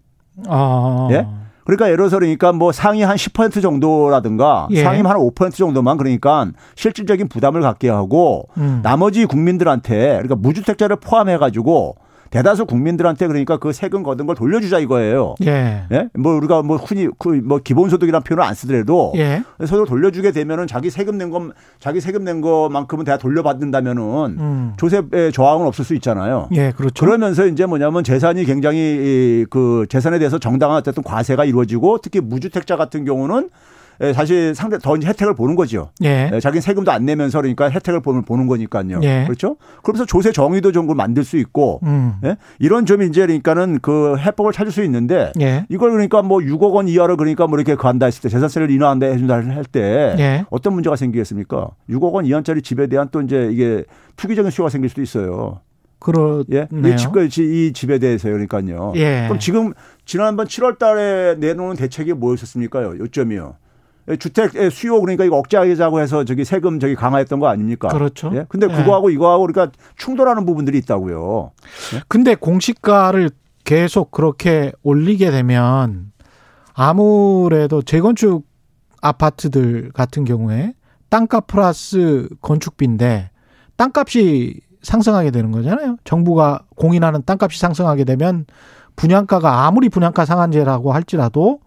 어. 예? 그러니까 예를 들어서 그러니까 뭐 상위 한 10% 정도라든가 예. 상위 한 5% 정도만 그러니까 실질적인 부담을 갖게 하고 음. 나머지 국민들한테 그러니까 무주택자를 포함해 가지고 대다수 국민들한테 그러니까 그 세금 거둔 걸 돌려주자 이거예요. 예. 예? 뭐 우리가 뭐 흔히 그뭐 기본소득이라는 표현을 안 쓰더라도 예. 서로 돌려주게 되면은 자기 세금 낸 것, 자기 세금 낸 것만큼은 다 돌려받는다면은 음. 조세의 저항은 없을 수 있잖아요. 예, 그렇죠. 그러면서 이제 뭐냐면 재산이 굉장히 이그 재산에 대해서 정당한 어쨌든 과세가 이루어지고 특히 무주택자 같은 경우는 에, 사실 상대 더 혜택을 보는 거죠. 예. 에, 자기 세금도 안 내면서 그러니까 혜택을 보는, 보는 거니까요. 예. 그렇죠? 그러면서 조세 정의도 좀 만들 수 있고 음. 예? 이런 점이 이제 그러니까는 그 해법을 찾을 수 있는데 예. 이걸 그러니까 뭐 6억 원 이하로 그러니까 뭐 이렇게 간다 했을 때 재산세를 인하한다 해준다 할때 예. 어떤 문제가 생기겠습니까? 6억 원 이하짜리 집에 대한 또 이제 이게 투기적인 수요가 생길 수도 있어요. 그렇네요. 예, 이, 집, 이 집에 대해서 그러니까요. 예. 그럼 지금 지난번 7월 달에 내놓은 대책이 뭐였었습니까요? 요점이요. 예, 주택 수요 그러니까 이거 억제하자고 해서 저기 세금 저기 강화했던 거 아닙니까? 그렇죠. 예? 근데 예. 그거하고 이거하고 그러니까 충돌하는 부분들이 있다고요. 근데 공시가를 계속 그렇게 올리게 되면 아무래도 재건축 아파트들 같은 경우에 땅값 플러스 건축비인데 땅값이 상승하게 되는 거잖아요. 정부가 공인하는 땅값이 상승하게 되면 분양가가 아무리 분양가 상한제라고 할지라도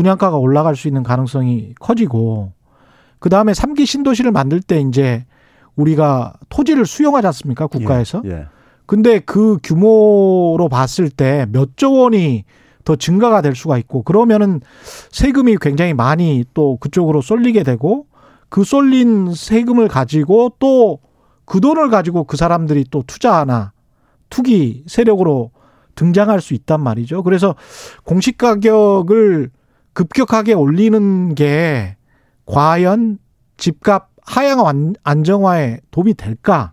분양가가 올라갈 수 있는 가능성이 커지고 그 다음에 삼기 신도시를 만들 때 이제 우리가 토지를 수용하지 않습니까 국가에서? 예. 예. 근데 그 규모로 봤을 때 몇 조 원이 더 증가가 될 수가 있고 그러면은 세금이 굉장히 많이 또 그쪽으로 쏠리게 되고 그 쏠린 세금을 가지고 또 그 돈을 가지고 그 사람들이 또 투자하나 투기 세력으로 등장할 수 있단 말이죠. 그래서 공시 가격을 급격하게 올리는 게 과연 집값 하향 안정화에 도움이 될까?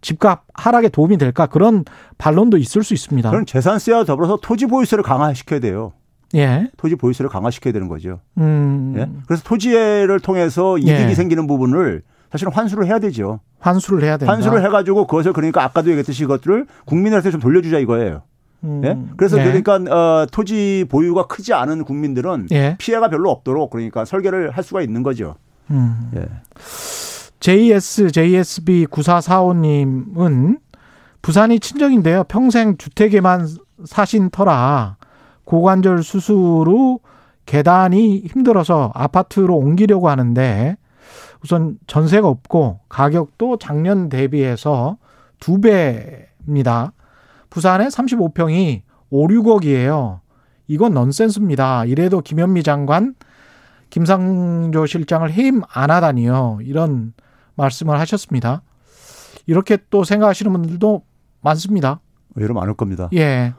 집값 하락에 도움이 될까? 그런 반론도 있을 수 있습니다. 그럼 재산세와 더불어서 토지 보유세를 강화시켜야 돼요. 예. 토지 보유세를 강화시켜야 되는 거죠. 음. 예? 그래서 토지를 통해서 이익이 예. 생기는 부분을 사실은 환수를 해야 되죠. 환수를 해야 된다. 환수를 해가지고 그것을 그러니까 아까도 얘기했듯이 이것들을 국민한테 좀 돌려주자 이거예요. 음. 예? 그래서 예. 그러니까 어, 토지 보유가 크지 않은 국민들은 예. 피해가 별로 없도록 그러니까 설계를 할 수가 있는 거죠. 음. 예. JS JSB 9445님은 부산이 친정인데요. 평생 주택에만 사신 터라 고관절 수술 후 계단이 힘들어서 아파트로 옮기려고 하는데 우선 전세가 없고 가격도 작년 대비해서 두 배입니다. 부산의 35평이 5, 6억이에요. 이건 넌센스입니다. 이래도 김현미 장관, 김상조 실장을 해임 안 하다니요. 이런 말씀을 하셨습니다. 이렇게 또 생각하시는 분들도 많습니다. 여러 많을 겁니다. 예.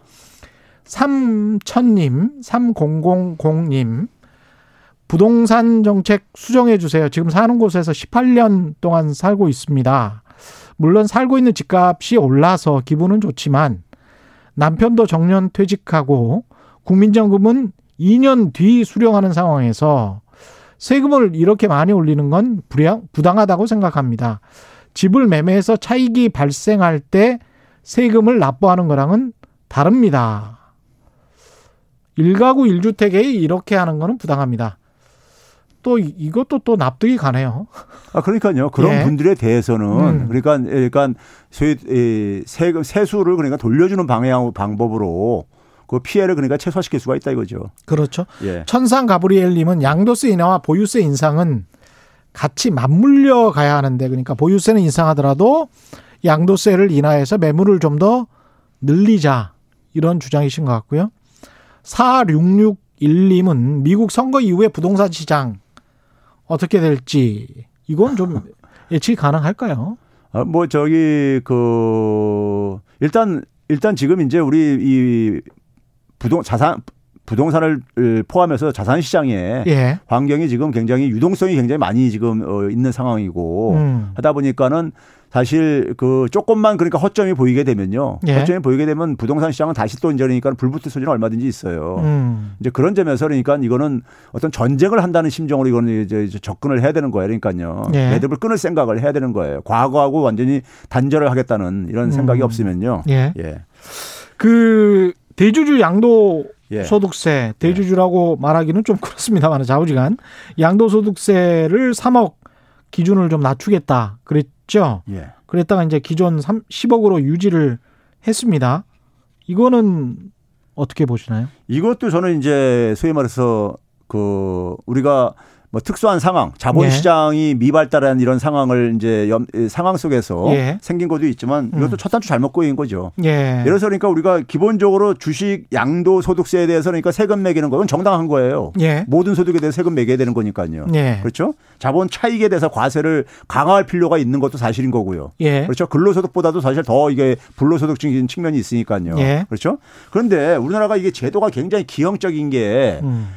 3000님, 3000님, 부동산 정책 수정해 주세요. 지금 사는 곳에서 18년 동안 살고 있습니다. 물론 살고 있는 집값이 올라서 기분은 좋지만 남편도 정년 퇴직하고 국민연금은 2년 뒤 수령하는 상황에서 세금을 이렇게 많이 올리는 건 부당하다고 생각합니다. 집을 매매해서 차익이 발생할 때 세금을 납부하는 거랑은 다릅니다. 일가구 1주택에 이렇게 하는 거는 부당합니다. 또 이것도 또 납득이 가네요. 아 그러니까요. 그런 예. 분들에 대해서는 음. 그러니까 그러니까 세금 세수를 그러니까 돌려주는 방향 방법으로 그 피해를 그러니까 최소화시킬 수가 있다 이거죠. 그렇죠. 예. 천상 가브리엘님은 양도세 인하와 보유세 인상은 같이 맞물려 가야 하는데 그러니까 보유세는 인상하더라도 양도세를 인하해서 매물을 좀 더 늘리자 이런 주장이신 것 같고요. 4661님은 미국 선거 이후에 부동산 시장 어떻게 될지 이건 좀 예측이 가능할까요? 아, 뭐 저기 그 일단 일단 지금 이제 우리 이 부동 자산 부동산을 포함해서 자산 시장에 예. 환경이 지금 굉장히 유동성이 굉장히 많이 지금 어 있는 상황이고 음. 하다 보니까는 사실 그 조금만 그러니까 허점이 보이게 되면요. 예. 허점이 보이게 되면 부동산 시장은 다시 또 이제 그러니까 불붙을 소지는 얼마든지 있어요. 음. 이제 그런 점에서 그러니까 이거는 어떤 전쟁을 한다는 심정으로 이거는 이제 접근을 해야 되는 거예요. 그러니까요. 예. 매듭을 끊을 생각을 해야 되는 거예요. 과거하고 완전히 단절을 하겠다는 이런 생각이 음. 없으면요. 예. 예. 그 대주주 양도 예. 소득세 대주주라고 예. 말하기는 좀 그렇습니다만 자우지간 양도소득세를 3억 기준을 좀 낮추겠다 그랬죠. 예. 그랬다가 이제 기존 3, 10억으로 유지를 했습니다. 이거는 어떻게 보시나요? 이것도 저는 이제 소위 말해서 그 우리가 뭐 특수한 상황, 자본시장이 예. 미발달한 이런 상황을 이제 염, 상황 속에서 예. 생긴 것도 있지만 이것도 음. 첫 단추 잘못 꼬인 거죠. 예. 예를 들어서 그러니까 우리가 기본적으로 주식 양도 소득세에 대해서 그러니까 세금 매기는 건 정당한 거예요. 예. 모든 소득에 대해서 세금 매겨야 되는 거니까요. 예. 그렇죠? 자본 차익에 대해서 과세를 강화할 필요가 있는 것도 사실인 거고요. 예. 그렇죠? 근로소득보다도 사실 더 이게 불로소득적인 측면이 있으니까요. 그렇죠? 그런데 우리나라가 이게 제도가 굉장히 기형적인 게 음.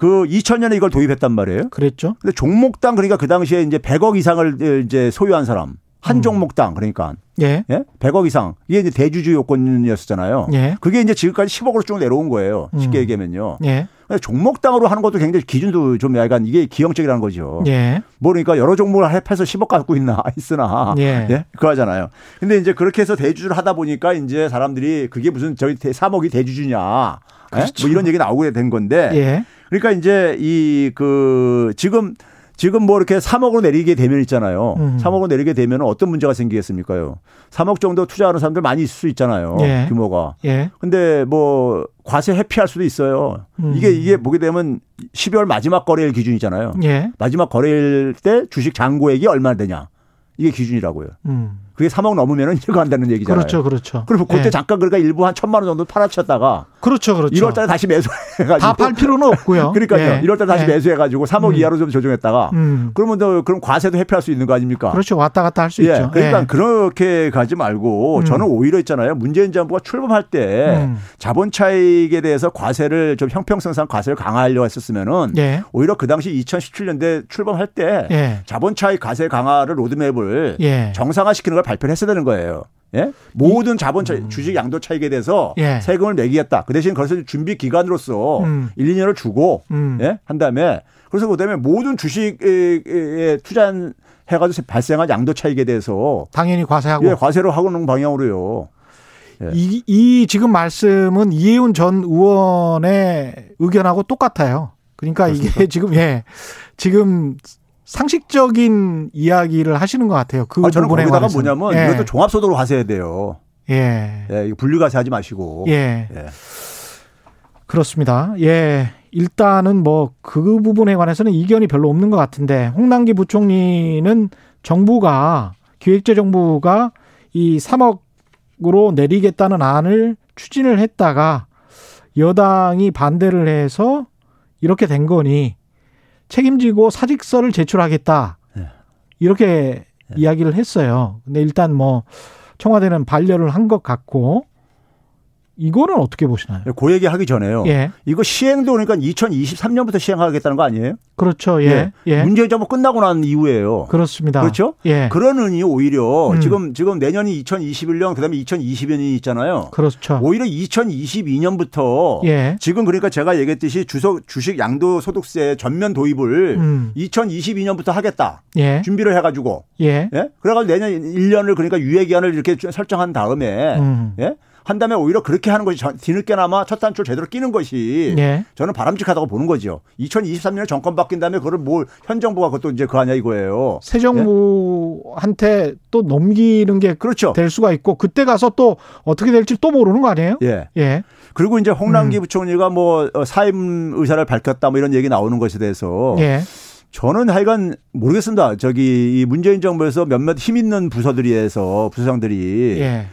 그 2000년에 이걸 도입했단 말이에요. 그랬죠. 근데 종목당 그러니까 그 당시에 이제 100억 이상을 이제 소유한 사람 한 음. 종목당 그러니까 예. 예? 100억 이상 이게 이제 대주주 요건이었잖아요. 예. 그게 이제 지금까지 10억으로 쭉 내려온 거예요. 쉽게 음. 얘기하면요. 예. 종목당으로 하는 것도 굉장히 기준도 좀 약간 이게 기형적이라는 거죠. 예. 뭐 그러니까 여러 종목을 합해서 10억 갖고 있나 있으나 예. 예? 그거 하잖아요. 근데 이제 그렇게 해서 대주주를 하다 보니까 이제 사람들이 그게 무슨 저희 3억이 대주주냐. 그렇죠. 뭐 이런 얘기 나오게 된 건데 예. 그러니까 이제 이 그 지금 지금 뭐 이렇게 3억으로 내리게 되면 있잖아요. 음. 3억으로 내리게 되면 어떤 문제가 생기겠습니까요? 3억 정도 투자하는 사람들 많이 있을 수 있잖아요. 예. 규모가. 예. 근데 뭐 과세 회피할 수도 있어요. 음. 이게 이게 보게 되면 12월 마지막 거래일 기준이잖아요. 예. 마지막 거래일 때 주식 잔고액이 얼마나 되냐. 이게 기준이라고요. 음. 그게 3억 넘으면은 이거 한다는 얘기잖아요. 그렇죠, 그렇죠. 그리고 그때 예. 잠깐 그러니까 일부 한 천만 원 정도 팔아쳤다가 그렇죠, 그렇죠. 1월 달에 다시 매수해가지고 다 팔 필요는 없고요. 그러니까요. 예. 1월 달에 다시 예. 매수해가지고 3억 음. 이하로 좀 조정했다가 음. 그러면 더 그럼 과세도 회피할 수 있는 거 아닙니까? 그렇죠. 왔다 갔다 할수 예, 있죠. 그러니까 예. 그렇게 가지 말고 음. 저는 오히려 있잖아요. 문재인 정부가 출범할 때 음. 자본 차익에 대해서 과세를 좀 형평성상 과세를 강화하려고 했었으면은 예. 오히려 그 당시 2017년대 출범할 때 예. 자본 차익 과세 강화를 로드맵을 예. 정상화시키는 걸 발표를 했어야 되는 거예요. 예? 모든 자본 차익, 주식 양도 차익에 대해서 음. 예. 세금을 매기겠다. 그 대신 그것을 준비 기간으로서 음. 1, 2년을 주고 음. 예? 한 다음에 그래서 그다음에 모든 주식에 투자한 해가지고 발생한 양도 차익에 대해서 당연히 과세하고 예, 과세로 하고는 방향으로요. 예. 이, 이 지금 말씀은 이해운 전 의원의 의견하고 똑같아요. 그러니까 이게 지금 예 지금 상식적인 이야기를 하시는 것 같아요. 그 아, 저는 부분에 거기다가. 뭐냐면 예. 이것도 종합소득으로 과세해야 돼요. 예. 예, 이거 분류과세하지 마시고. 예. 예. 그렇습니다. 예. 일단은 뭐 그 부분에 관해서는 이견이 별로 없는 것 같은데 홍남기 부총리는 정부가 기획재정부가 이 3억으로 내리겠다는 안을 추진을 했다가 여당이 반대를 해서 이렇게 된 거니 책임지고 사직서를 제출하겠다. 네. 이렇게 이야기를 했어요. 근데 일단 뭐 청와대는 반려를 한 것 같고 이거는 어떻게 보시나요? 그 얘기 하기 전에요. 예. 이거 시행도 그러니까 2023년부터 시행하겠다는 거 아니에요? 그렇죠. 예. 예. 문재인 정부 끝나고 난 이후에요. 그렇습니다. 그렇죠? 예. 그러느니 오히려 음. 지금 지금 내년이 2021년 그다음에 2020년이 있잖아요. 그렇죠. 오히려 2022년부터 예. 지금 그러니까 제가 얘기했듯이 주석 주식 양도 소득세 전면 도입을 음. 2022년부터 하겠다. 예. 준비를 해 가지고 예. 예? 그래 가지고 내년 1년을 그러니까 유예 기한을 이렇게 설정한 다음에 음. 예? 한 다음에 오히려 그렇게 하는 것이 전- 뒤늦게나마 첫 단추를 제대로 끼는 것이 예. 저는 바람직하다고 보는 거죠. 2023년에 정권 바뀐 다음에 그걸 뭘 현 정부가 그것도 이제 그 아니야 이거예요. 새 정부한테 또 넘기는 게될 그렇죠. 수가 있고 그때 가서 또 어떻게 될지 또 모르는 거 아니에요? 예. 예. 그리고 이제 홍남기 음. 부총리가 뭐 어, 사임 의사를 밝혔다 뭐 이런 얘기 나오는 것에 대해서 예. 저는 하여간 모르겠습니다. 저기 이 문재인 정부에서 몇몇 힘 있는 부서들이에서 부서장들이 예.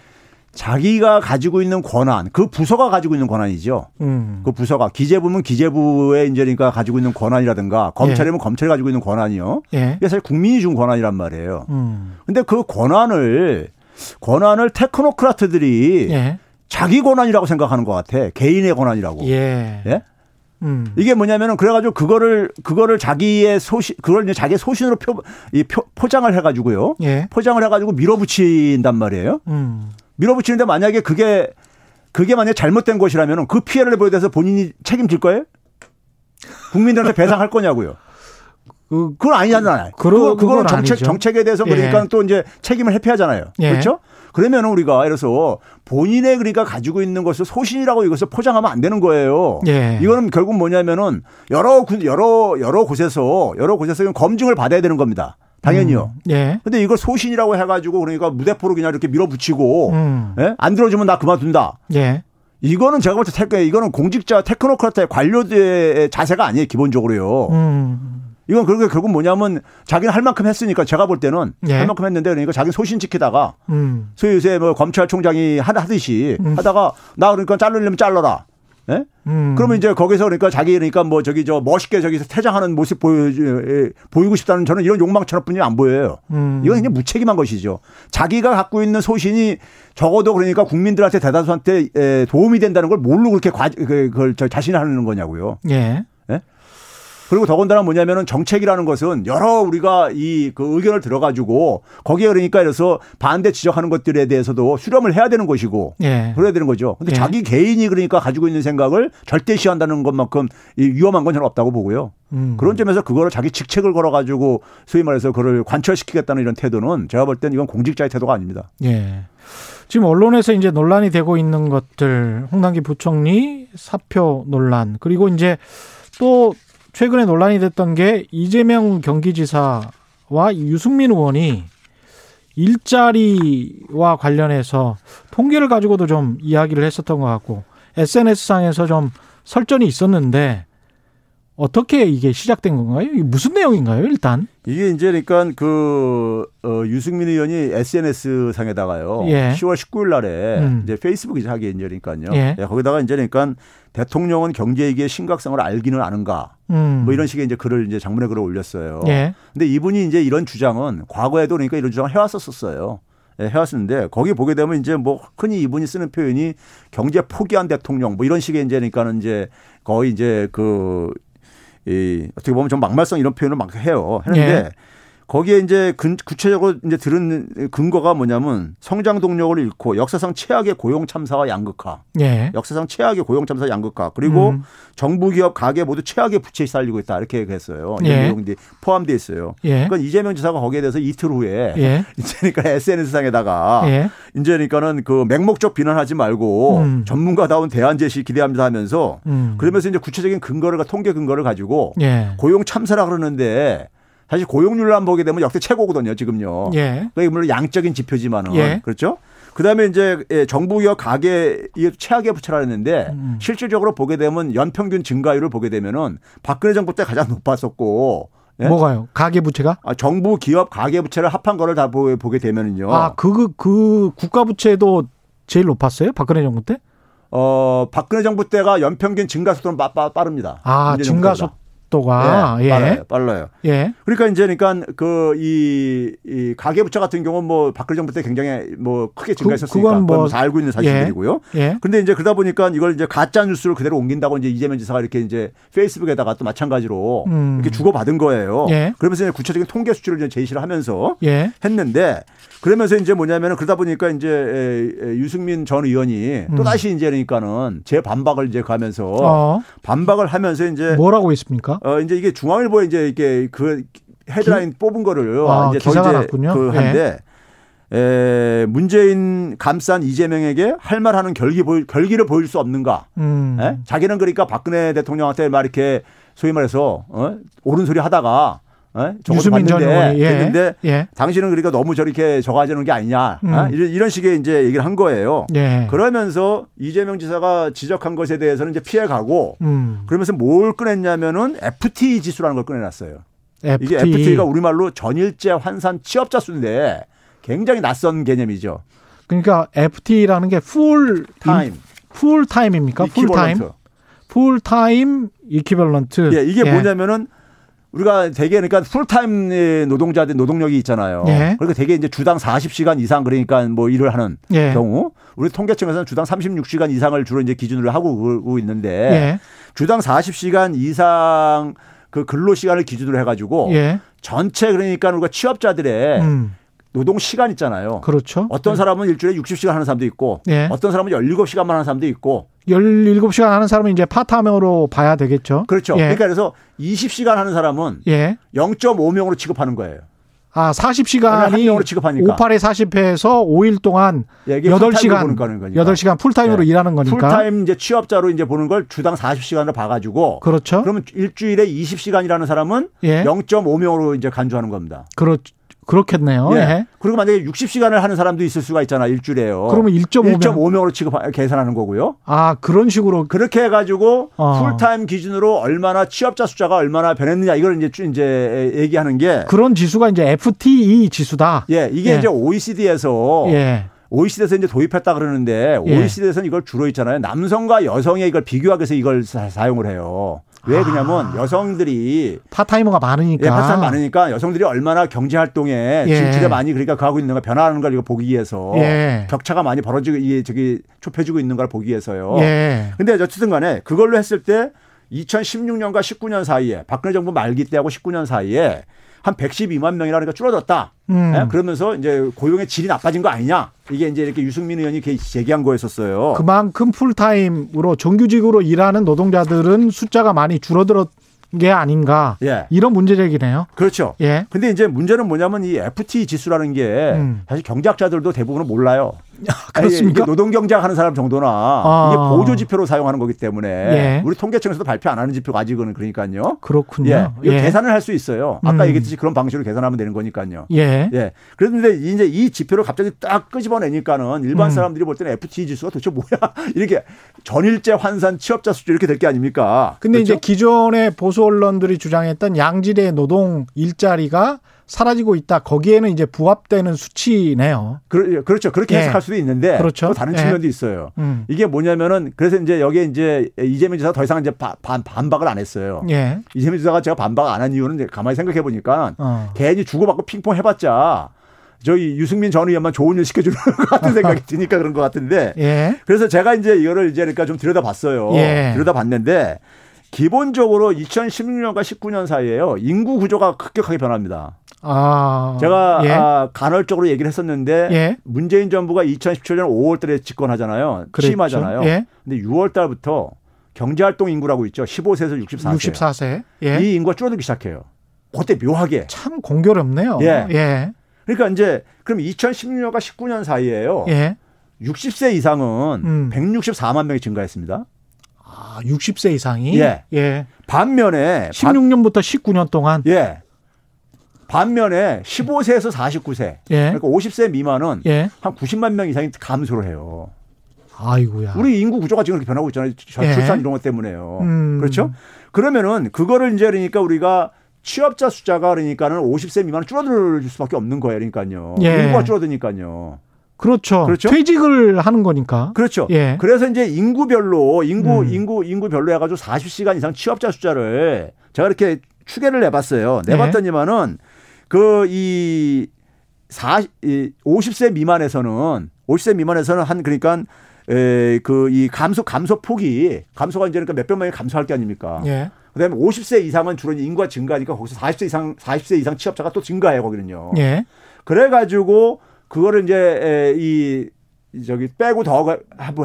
자기가 가지고 있는 권한, 그 부서가 가지고 있는 권한이죠. 음. 그 부서가 기재부면 기재부의 이제 그러니까 가지고 있는 권한이라든가 검찰이면 검찰이 가지고 있는 권한이요. 예. 이게 사실 국민이 준 권한이란 말이에요. 음. 근데 그 권한을 권한을 테크노크라트들이 예. 자기 권한이라고 생각하는 것 같아. 개인의 권한이라고. 예. 예? 음. 이게 뭐냐면은 그래가지고 그거를 그거를 자기의 소신 그걸 이제 자기의 소신으로 표, 이 표, 포장을 해가지고요. 예. 포장을 해가지고 밀어붙인단 말이에요. 음. 밀어붙이는데 만약에 그게 그게 만약 에 잘못된 것이라면 그 피해를 보여대서 본인이 책임질 거예요? 국민들한테 배상할 거냐고요. 그 그건 아니잖아요. 그러- 그거 그거는 정책 아니죠. 정책에 대해서 예. 그러니까 또 이제 책임을 회피하잖아요. 예. 그렇죠? 그러면 우리가 그래서 본인의 그러니까 가지고 있는 것을 소신이라고 이것을 포장하면 안 되는 거예요. 예. 이거는 결국 뭐냐면은 여러 군- 여러 여러 곳에서 여러 곳에서 검증을 받아야 되는 겁니다. 당연히요. 음. 예. 근데 이걸 소신이라고 해가지고 그러니까 무대포로 그냥 이렇게 밀어붙이고 음. 예? 안 들어주면 나 그만둔다. 예. 이거는 제가 볼때 테크, 이거는 공직자 테크노크라트의 관료들의 자세가 아니에요 기본적으로요. 음. 이건 그렇게 결국 뭐냐면 자기는 할 만큼 했으니까 제가 볼 때는 예. 할 만큼 했는데 그러니까 자기 소신 지키다가 음. 소위 요새 뭐 검찰총장이 하- 하듯이 음. 하다가 나 그러니까 자르려면 잘라라. 예? 음. 그러면 이제 거기서 그러니까 자기 그러니까 뭐 저기 저 멋있게 저기서 퇴장하는 모습 보여 보이고 싶다는 저는 이런 욕망처럼뿐이 안 보여요. 음. 이건 그냥 무책임한 것이죠. 자기가 갖고 있는 소신이 적어도 그러니까 국민들한테 대다수한테 에, 도움이 된다는 걸 뭘로 그렇게 과, 그- 그걸 저 자신이 하는 거냐고요. 예. 그리고 더군다나 뭐냐면은 정책이라는 것은 여러 우리가 이 그 의견을 들어가지고 거기에 그러니까 그래서 반대 지적하는 것들에 대해서도 수렴을 해야 되는 것이고 예. 그래야 되는 거죠. 근데 예. 자기 개인이 그러니까 가지고 있는 생각을 절대시한다는 것만큼 이 위험한 건 저는 없다고 보고요. 음. 그런 점에서 그거를 자기 직책을 걸어가지고 소위 말해서 그걸 관철시키겠다는 이런 태도는 제가 볼 때는 이건 공직자의 태도가 아닙니다. 예. 지금 언론에서 이제 논란이 되고 있는 것들, 홍남기 부총리 사표 논란, 그리고 이제 또 최근에 논란이 됐던 게 이재명 경기지사와 유승민 의원이 일자리와 관련해서 통계를 가지고도 좀 이야기를 했었던 것 같고 SNS상에서 좀 설전이 있었는데 어떻게 이게 시작된 건가요? 이게 무슨 내용인가요, 일단? 이게 이제 그러니까 그 어, 유승민 의원이 SNS 상에다가요. 예. 10월 19일 날에 음. 이제 페이스북 이제 하게 이제 그러니까요. 예. 예, 거기다가 이제 그러니까 대통령은 경제 위기의 심각성을 알기는 아는가. 음. 뭐 이런 식의 이제 글을 이제 장문의 글을 올렸어요. 예. 근데 이분이 이제 이런 주장은 과거에도 그러니까 이런 주장을 해왔었었어요. 예, 해왔었는데 거기 보게 되면 이제 뭐 흔히 이분이 쓰는 표현이 경제 포기한 대통령 뭐 이런 식의 이제 그러니까는 이제 거의 이제 그 이, 어떻게 보면 좀 막말성 이런 표현을 막 해요. 하는데 예. 거기에 이제 근, 구체적으로 이제 들은 근거가 뭐냐면 성장 동력을 잃고 역사상 최악의 고용 참사와 양극화, 예. 역사상 최악의 고용 참사 양극화, 그리고 음. 정부 기업 가계 모두 최악의 부채에 쌓이고 있다 이렇게 얘기했어요. 예. 이런 내용이 포함되어 있어요. 예. 그러니까 이재명 지사가 거기에 대해서 이틀 후에 예. 이제 그러니까 SNS 상에다가 예. 이제 그러니까는 그 맹목적 비난하지 말고 음. 전문가다운 대안 제시 기대합니다 하면서 음. 그러면서 이제 구체적인 근거를 통계 근거를 가지고 예. 고용 참사라 그러는데 사실 고용률만 보게 되면 역대 최고거든요 지금요. 예. 그게 물론 양적인 지표지만은 예. 그렇죠. 그다음에 이제 예, 정부 기업 가계 이 최악의 부채라 했는데 음. 실질적으로 보게 되면 연평균 증가율을 보게 되면은 박근혜 정부 때 가장 높았었고 예? 뭐가요? 가계 부채가? 아, 정부 기업 가계 부채를 합한 거를 다 보- 보게 되면은요. 아, 그, 그, 그 국가 부채도 제일 높았어요? 박근혜 정부 때? 어, 박근혜 정부 때가 연평균 증가 속도는 빠, 빠, 빠릅니다. 아, 증가 정부보다. 속도가. 예, 예. 빨라요. 빨라요. 예. 그러니까 이제 그러니까 그이 이 가계 부채 같은 경우는 뭐 박근혜 정부 때 굉장히 뭐 크게 증가했었으니까 그 건 뭐- 그건 다 알고 있는 사실들이고요. 예. 근데 이제 그러다 보니까 이걸 이제 가짜 뉴스를 그대로 옮긴다고 이제 이재명 지사가 이렇게 이제 페이스북에다가 또 마찬가지로 음. 이렇게 주고받은 거예요. 예. 그러면서 이제 구체적인 통계 수치를 이제 제시를 하면서 예. 했는데 그러면서 이제 뭐냐면은 그러다 보니까 이제 에, 에, 유승민 전 의원이 음. 또 다시 이제 그러니까는 제 반박을 이제 가면서 어. 반박을 하면서 이제 뭐라고 있습니까? 어 이제 이게 중앙일보에 이제 이게 그 헤드라인 뽑은 거를 아, 이제 더 기사가 이제 났군요. 그 예. 한데 에, 문재인 감싼 이재명에게 할 말하는 결기 보일, 결기를 보일 수 없는가? 음. 예? 자기는 그러니까 박근혜 대통령한테 막 이렇게 소위 말해서 어? 옳은 소리 하다가 어? 전 봤는데. 예. 했는데 예. 당신은 그러니까 너무 저렇게 저가지는 게 아니냐 음. 어? 이런, 이런 식의 이제 얘기를 한 거예요. 예. 그러면서 이재명 지사가 지적한 것에 대해서는 이제 피해가고 음. 그러면서 뭘 꺼냈냐면은 FT 지수라는 걸 꺼내놨어요. FTE. 이게 FTE가 우리말로 전일제 환산 취업자 수인데 굉장히 낯선 개념이죠. 그러니까 FTE라는 게 full time, full time입니까? full time. full time equivalent. 예, 이게 뭐냐면은 우리가 대개 그러니까 풀타임 노동자들 노동력이 있잖아요. 예. 그러니까 대개 이제 주당 40시간 이상 그러니까 뭐 일을 하는 예. 경우 우리 통계청에서는 주당 36시간 이상을 주로 이제 기준으로 하고 그러고 있는데 예. 주당 40시간 이상 그 근로 시간을 기준으로 해가지고 예. 전체 그러니까 우리가 취업자들의 음. 노동 시간 있잖아요. 그렇죠. 어떤 사람은 일주일에 60시간 하는 사람도 있고 예. 어떤 사람은 17시간만 하는 사람도 있고 17시간 하는 사람은 이제 파트타임으로 봐야 되겠죠. 그렇죠. 예. 그러니까 그래서 20시간 하는 사람은 예. 0.5명으로 취급하는 거예요. 아, 한 40시간이 명으로 취급하니까. 5 8에 40 해서 5일 동안 예, 이게 8시간 풀타임으로 보는 거니까. 8시간 풀타임으로 예. 일하는 거니까. 풀타임 이제 취업자로 이제 보는 걸 주당 40시간을 봐가지고 그렇죠. 그러면 일주일에 20시간이라는 사람은 예. 0.5명으로 이제 간주하는 겁니다. 그렇 그렇겠네요. 예. 예. 그리고 만약에 60시간을 하는 사람도 있을 수가 있잖아 일주일에요. 그러면 1.5명. 1.5명으로 취급 계산하는 거고요. 아, 그런 식으로 그렇게 해가지고 어. 풀타임 기준으로 얼마나 취업자 숫자가 얼마나 변했느냐 이걸 이제 쭉 이제 얘기하는 게 그런 지수가 이제 FTE 지수다. 예, 이게 예. 이제 OECD에서 예. OECD에서 이제 도입했다 그러는데 예. OECD에서는 이걸 주로 있잖아요. 남성과 여성의 이걸 비교하기 위해서 이걸 사, 용을 해요. 왜 그러냐면 여성들이 파타이머가 많으니까. 예, 파산 많으니까 여성들이 얼마나 경제 활동에 예. 진출에 많이 그러니까 가고 있는 가 변화하는 걸 이거 보기 위해서 예. 격차가 많이 벌어지고 이게 저기 좁혀지고 있는 걸 보기 위해서요. 예. 근데 어쨌든 간에 그걸로 했을 때 2016년과 19년 사이에 박근혜 정부 말기 때하고 19년 사이에 한 112만 명이라니까 줄어들었다. 음. 예? 그러면서 이제 고용의 질이 나빠진 거 아니냐. 이게 이제 이렇게 유승민 의원이 제기한 거였었어요. 그만큼 풀타임으로 정규직으로 일하는 노동자들은 숫자가 많이 줄어들었 게 아닌가. 예. 이런 문제 제기네요. 그렇죠. 예. 근데 이제 문제는 뭐냐면 이 FT 지수라는 게 음. 사실 경제학자들도 대부분은 몰라요. 그렇습니까? 노동 경제학 하는 사람 정도나 아. 이게 보조 지표로 사용하는 거기 때문에 예. 우리 통계청에서도 발표 안 하는 지표가 아직은 그러니까요. 그렇군요. 예. 예. 계산을 할 수 있어요. 아까 음. 얘기했듯이 그런 방식으로 계산하면 되는 거니까요. 예. 예. 그런데 이제 이 지표를 갑자기 딱 끄집어내니까는 일반 음. 사람들이 볼 때는 FT 지수가 도대체 뭐야? 이렇게 전일제 환산 취업자 수준 이렇게 될 게 아닙니까? 근데 그렇죠? 이제 기존의 보수 언론들이 주장했던 양질의 노동 일자리가 사라지고 있다. 거기에는 이제 부합되는 수치네요. 그, 렇죠 그렇게 예. 해석할 수도 있는데 그렇죠. 또 다른 예. 측면도 있어요. 음. 이게 뭐냐면은 그래서 이제 여기에 이제 이재명 지사가 더 이상 이제 반, 반박을 안 했어요. 예. 이재명 지사가 제가 반박 안 한 이유는 가만히 생각해 보니까 어. 괜히 주고받고 핑퐁 해봤자 저희 유승민 전 의원만 좋은 일 시켜주는 것 같은 생각이 드니까 그런 것 같은데. 예. 그래서 제가 이제 이거를 이제 그러니까 좀 들여다봤어요. 예. 들여다봤는데 기본적으로 2016년과 19년 사이에요. 인구 구조가 급격하게 변합니다. 아, 제가 예. 아, 간헐적으로 얘기를 했었는데 예. 문재인 정부가 2017년 5월 달에 집권하잖아요. 그랬죠. 취임하잖아요. 예. 근데 6월 달부터 경제활동 인구라고 있죠. 15세에서 64세. 64세. 예. 이 인구가 줄어들기 시작해요. 그때 묘하게. 참 공교롭네요. 예. 예. 그러니까 이제 그럼 2016년과 19년 사이에요. 예. 60세 이상은 음. 164만 명이 증가했습니다. 아, 60세 이상이? 예. 예. 반면에 16년부터 19년 동안 예. 반면에 15세에서 49세, 예. 그러니까 50세 미만은 예. 한 90만 명 이상이 감소를 해요. 아이고야. 우리 인구 구조가 지금 이렇게 변하고 있잖아요. 예. 출산 이런 것 때문에요. 음. 그렇죠? 그러면은 그거를 이제 그러니까 우리가 취업자 숫자가 그러니까는 50세 미만은 줄어들 수밖에 없는 거예요. 그러니까요. 예. 인구가 줄어드니까요. 그렇죠. 그렇죠. 퇴직을 하는 거니까. 그렇죠. 예. 그래서 이제 인구별로 인구 음. 인구 인구별로 해가지고 40시간 이상 취업자 숫자를 제가 이렇게 추계를 내봤어요. 내봤더니만은 예. 그이 40, 이 50세 미만에서는 50세 미만에서는 한 그러니까 에, 그이 감소 감소 폭이 감소가 이제 그러니까 몇백 명이 감소할 게 아닙니까? 예. 그다음에 50세 이상은 주로 인구가 증가하니까 거기서 40세 이상 40세 이상 취업자가 또 증가해요 거기는요. 예. 그래 가지고 그거를 이제 에, 이 저기 빼고 더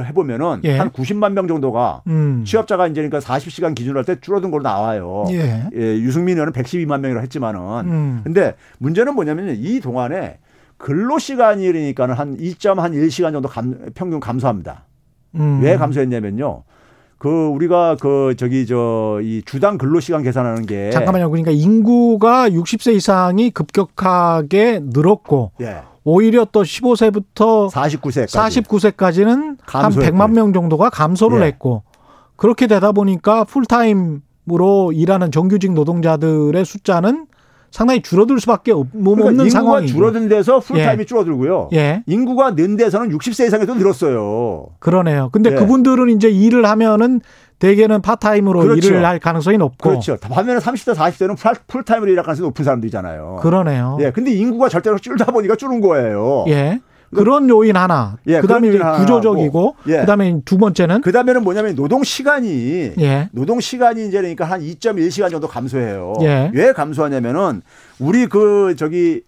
해보면은 예. 한 90만 명 정도가 음. 취업자가 이제 그러니까 40시간 기준으로 할 때 줄어든 걸로 나와요. 예. 예 유승민 의원은 112만 명이라고 했지만은 음. 근데 문제는 뭐냐면 이 동안에 근로 시간이 그러니까는 한 2.1시간 정도 감, 평균 감소합니다. 음. 왜 감소했냐면요. 그 우리가 그 저기 저 이 주당 근로 시간 계산하는 게 잠깐만요. 그러니까 인구가 60세 이상이 급격하게 늘었고 예. 오히려 또 15세부터 49세까지 49세까지는 한 100만 명 정도가 감소를 예. 했고 그렇게 되다 보니까 풀타임으로 일하는 정규직 노동자들의 숫자는 상당히 줄어들 수밖에 없는 그러니까 상황이 줄어든 데서 풀타임이 예. 줄어들고요. 예. 인구가 는 데서는 60세 이상에도 늘었어요. 그러네요. 근데 예. 그분들은 이제 일을 하면은 대개는 파트타임으로 그렇죠. 일을 할 가능성이 높고. 그렇죠. 반면에 30대, 40대는 풀타임으로 일할 가능성이 높은 사람들이잖아요. 그러네요. 예. 근데 인구가 절대로 줄다 보니까 줄은 거예요. 예. 그런 요인 하나. 예, 그다음에 구조적이고 예. 그다음에 두 번째는 그다음에는 뭐냐면 노동 시간이 예. 노동 시간이 이제 그러니까 한 2.1시간 정도 감소해요. 예. 왜 감소하냐면은 우리 그 저기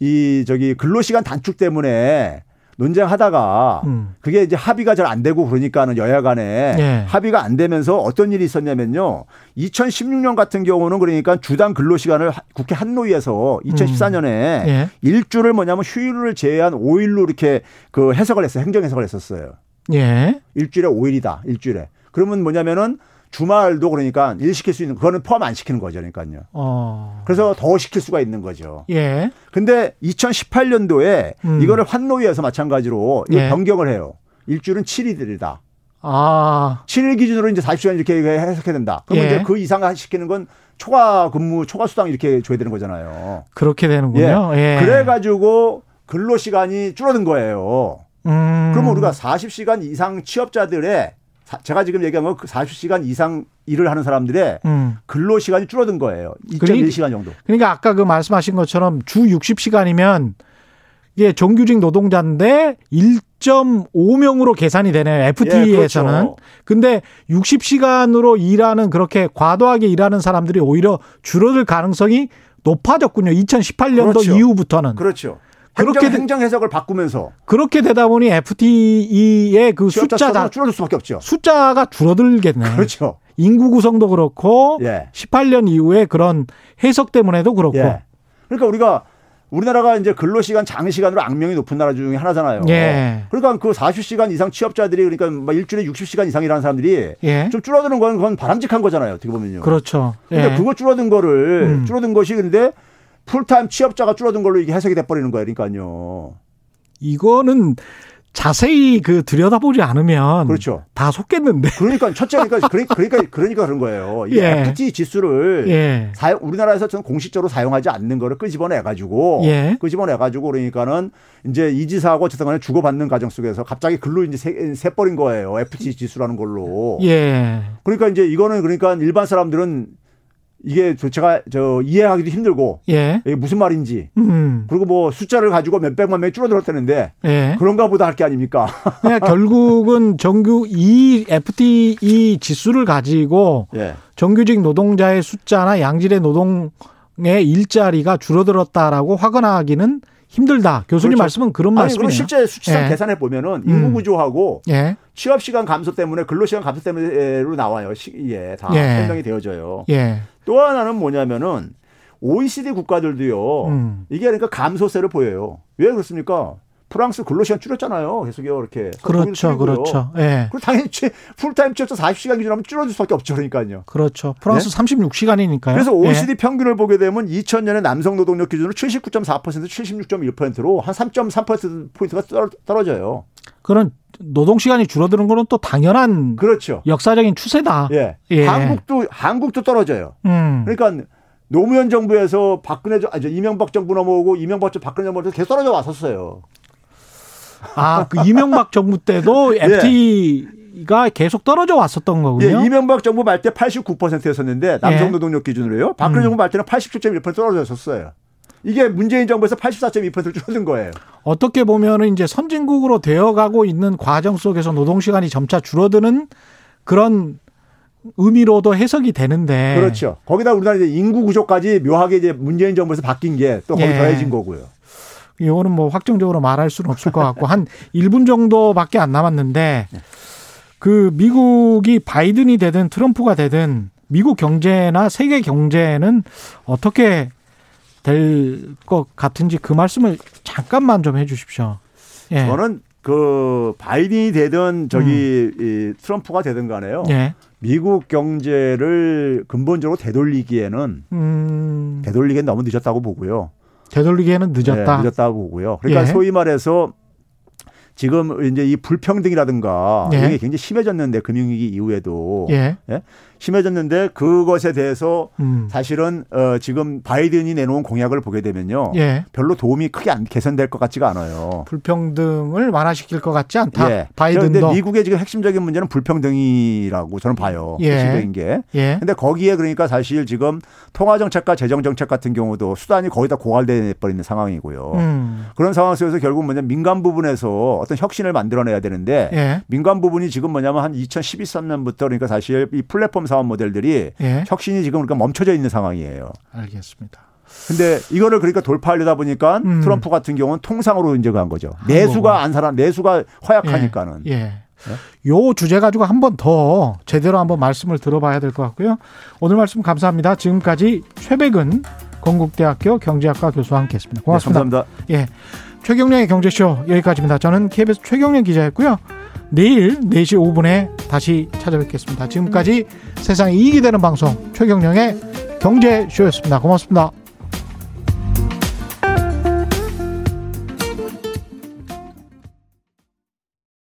이 저기 근로 시간 단축 때문에 논쟁하다가 음. 그게 이제 합의가 잘 안 되고 그러니까는 여야 간에 예. 합의가 안 되면서 어떤 일이 있었냐면요. 2016년 같은 경우는 그러니까 주당 근로 시간을 국회 한노위에서 2014년에 음. 예. 일주를 뭐냐면 휴일을 제외한 5일로 이렇게 그 해석을 했어요. 행정 해석을 했었어요. 예. 일주일에 5일이다. 일주일에. 그러면 뭐냐면은 주말도 그러니까 일 시킬 수 있는 그거는 포함 안 시키는 거죠, 그러니까요. 어. 그래서 더 시킬 수가 있는 거죠. 예. 근데 2018년도에 음. 이거를 환노위에서 마찬가지로 예. 변경을 해요. 일주일은 7일이다. 아. 7일 기준으로 이제 40시간 이렇게 해석해야 된다. 그러면 예. 이제 그 이상 시키는 건 초과 근무, 초과 수당 이렇게 줘야 되는 거잖아요. 그렇게 되는군요. 예. 예. 그래 가지고 근로 시간이 줄어든 거예요. 음. 그러면 우리가 40시간 이상 취업자들의 제가 지금 얘기한 건 40시간 그 이상 일을 하는 사람들의 음. 근로 시간이 줄어든 거예요. 2.1시간 정도. 그러니까 아까 그 말씀하신 것처럼 주 60시간이면 이게 정규직 노동자인데 1.5명으로 계산이 되네요. FT에서는. 예, 그렇죠. 근데 60시간으로 일하는 그렇게 과도하게 일하는 사람들이 오히려 줄어들 가능성이 높아졌군요. 2018년도 그렇죠. 이후부터는. 그렇죠. 그렇게 행정 해석을 바꾸면서 그렇게 되다 보니 FTE의 그 숫자가 줄어들 수밖에 없죠. 숫자가 줄어들겠네. 그렇죠. 인구 구성도 그렇고 예. 18년 이후에 그런 해석 때문에도 그렇고. 예. 그러니까 우리가 우리나라가 이제 근로시간 장시간으로 악명이 높은 나라 중에 하나잖아요. 예. 그러니까 그 40시간 이상 취업자들이 그러니까 막 일주일에 60시간 이상 일하는 사람들이 예. 좀 줄어드는 건 그건 바람직한 거잖아요. 어떻게 보면요. 그렇죠. 근데 예. 그거 줄어든 거를 음. 줄어든 것이 근데 풀타임 취업자가 줄어든 걸로 이게 해석이 돼 버리는 거예요. 그러니까요. 이거는 자세히 그 들여다보지 않으면 그렇죠. 다 속겠는데. 그러니까 첫째 그러니까 그러니까 그러니까, 그러니까 그런 거예요. 이 예. FT 지수를 예. 사용, 우리나라에서 저는 공식적으로 사용하지 않는 거를 끄집어내 가지고 예. 끄집어내 가지고 그러니까는 이제 이 지사하고 어쨌든 간에 주고받는 과정 속에서 갑자기 글로 이제 새, 새 버린 거예요. FT 지수라는 걸로. 예. 그러니까 이제 이거는 그러니까 일반 사람들은 이게 제가 저 이해하기도 힘들고 예. 이게 무슨 말인지 음. 그리고 뭐 숫자를 가지고 몇 백만 명이 줄어들었다는데 예. 그런가 보다 할 게 아닙니까? 결국은 정규 이 FTE 지수를 가지고 예. 정규직 노동자의 숫자나 양질의 노동의 일자리가 줄어들었다라고 확언하기는 힘들다. 교수님 그렇죠. 말씀은 그런 말씀이에요. 실제 수치상 예. 계산해 보면은 음. 인구 구조하고 예. 취업 시간 감소 때문에 근로 시간 감소 때문에로 나와요. 시기에 다 예. 설명이 되어져요. 예. 또 하나는 뭐냐면은 OECD 국가들도요. 음. 이게 그러니까 감소세를 보여요. 왜 그렇습니까? 프랑스 근로 시간 줄였잖아요. 계속요 이렇게. 그렇죠. 그렇죠. 예. 그리고 당연히 취- 풀타임 취업자 40시간 기준하면 줄어들 수밖에 없죠. 그러니까요. 그렇죠. 프랑스 36시간이니까요. 네? 그래서 OECD 평균을 보게 되면 2000년에 남성 노동력 기준으로 79.4% 76.1%로 한 3.3% 포인트가 떨어져요. 그런 노동 시간이 줄어드는 거는 또 당연한 그렇죠. 역사적인 추세다. 예. 예. 한국도 한국도 떨어져요. 음. 그러니까 노무현 정부에서 박근혜 정- 아니 저 이명박 정부 넘어오고 이명박 정부 박근혜 정부에서 계속 떨어져 왔었어요. 아, 그 이명박 정부 때도 FT가 계속 떨어져 왔었던 거군요. 예, 이명박 정부 말 때 89%였었는데 남성 예. 노동력 기준으로요. 박근혜 음. 정부 말 때는 87.1% 떨어졌었어요. 이게 문재인 정부에서 84.2% 줄어든 거예요. 어떻게 보면은 이제 선진국으로 되어가고 있는 과정 속에서 노동 시간이 점차 줄어드는 그런 의미로도 해석이 되는데. 그렇죠. 거기다 우리나라 이제 인구 구조까지 묘하게 이제 문재인 정부에서 바뀐 게 또 거기 예. 더해진 거고요. 이거는 뭐 확정적으로 말할 수는 없을 것 같고 한 1분 정도밖에 안 남았는데 그 미국이 바이든이 되든 트럼프가 되든 미국 경제나 세계 경제는 어떻게 될 것 같은지 그 말씀을 잠깐만 좀 해 주십시오. 예. 저는 그 바이든이 되든 저기 이 트럼프가 되든 간에요. 예. 미국 경제를 근본적으로 되돌리기에는 음, 되돌리기엔 너무 늦었다고 보고요. 되돌리기에는 늦었다. 네, 늦었다고 보고요. 그러니까 예. 소위 말해서 지금 이제 이 불평등이라든가 예. 이게 굉장히 심해졌는데 금융위기 이후에도 예. 심해졌는데 그것에 대해서 음. 사실은 어 지금 바이든이 내놓은 공약을 보게 되면요. 예. 별로 도움이 크게 안 개선될 것 같지가 않아요. 불평등을 완화시킬 것 같지 않다. 예. 바이든도. 그런데 미국의 지금 핵심적인 문제는 불평등이라고 저는 봐요. 예. 핵심적인 게. 예. 근데 거기에 그러니까 사실 지금 통화 정책과 재정 정책 같은 경우도 수단이 거의 다 고갈돼 버리는 상황이고요. 음. 그런 상황 속에서 결국 뭐냐 민간 부분에서 어떤 혁신을 만들어내야 되는데 예. 민간 부분이 지금 뭐냐면 한 2012, 3년부터 그러니까 사실 이 플랫폼 사업 모델들이 예. 혁신이 지금 그러니까 멈춰져 있는 상황이에요. 알겠습니다. 근데 이거를 그러니까 돌파하려다 보니까 음. 트럼프 같은 경우는 통상으로 이제 간 거죠. 내수가 안 살아, 내수가 허약하니까는. 예. 요 주제 가지고 한 번 더 제대로 한번 말씀을 들어봐야 될 것 같고요. 오늘 말씀 감사합니다. 지금까지 최백은 건국대학교 경제학과 교수와 함께했습니다. 네, 고맙습니다. 감사합니다. 예. 최경련의 경제쇼 여기까지입니다. 저는 KBS 최경련 기자였고요. 내일 4시 5분에 다시 찾아뵙겠습니다. 지금까지 세상에 이익이 되는 방송 최경련의 경제쇼였습니다. 고맙습니다.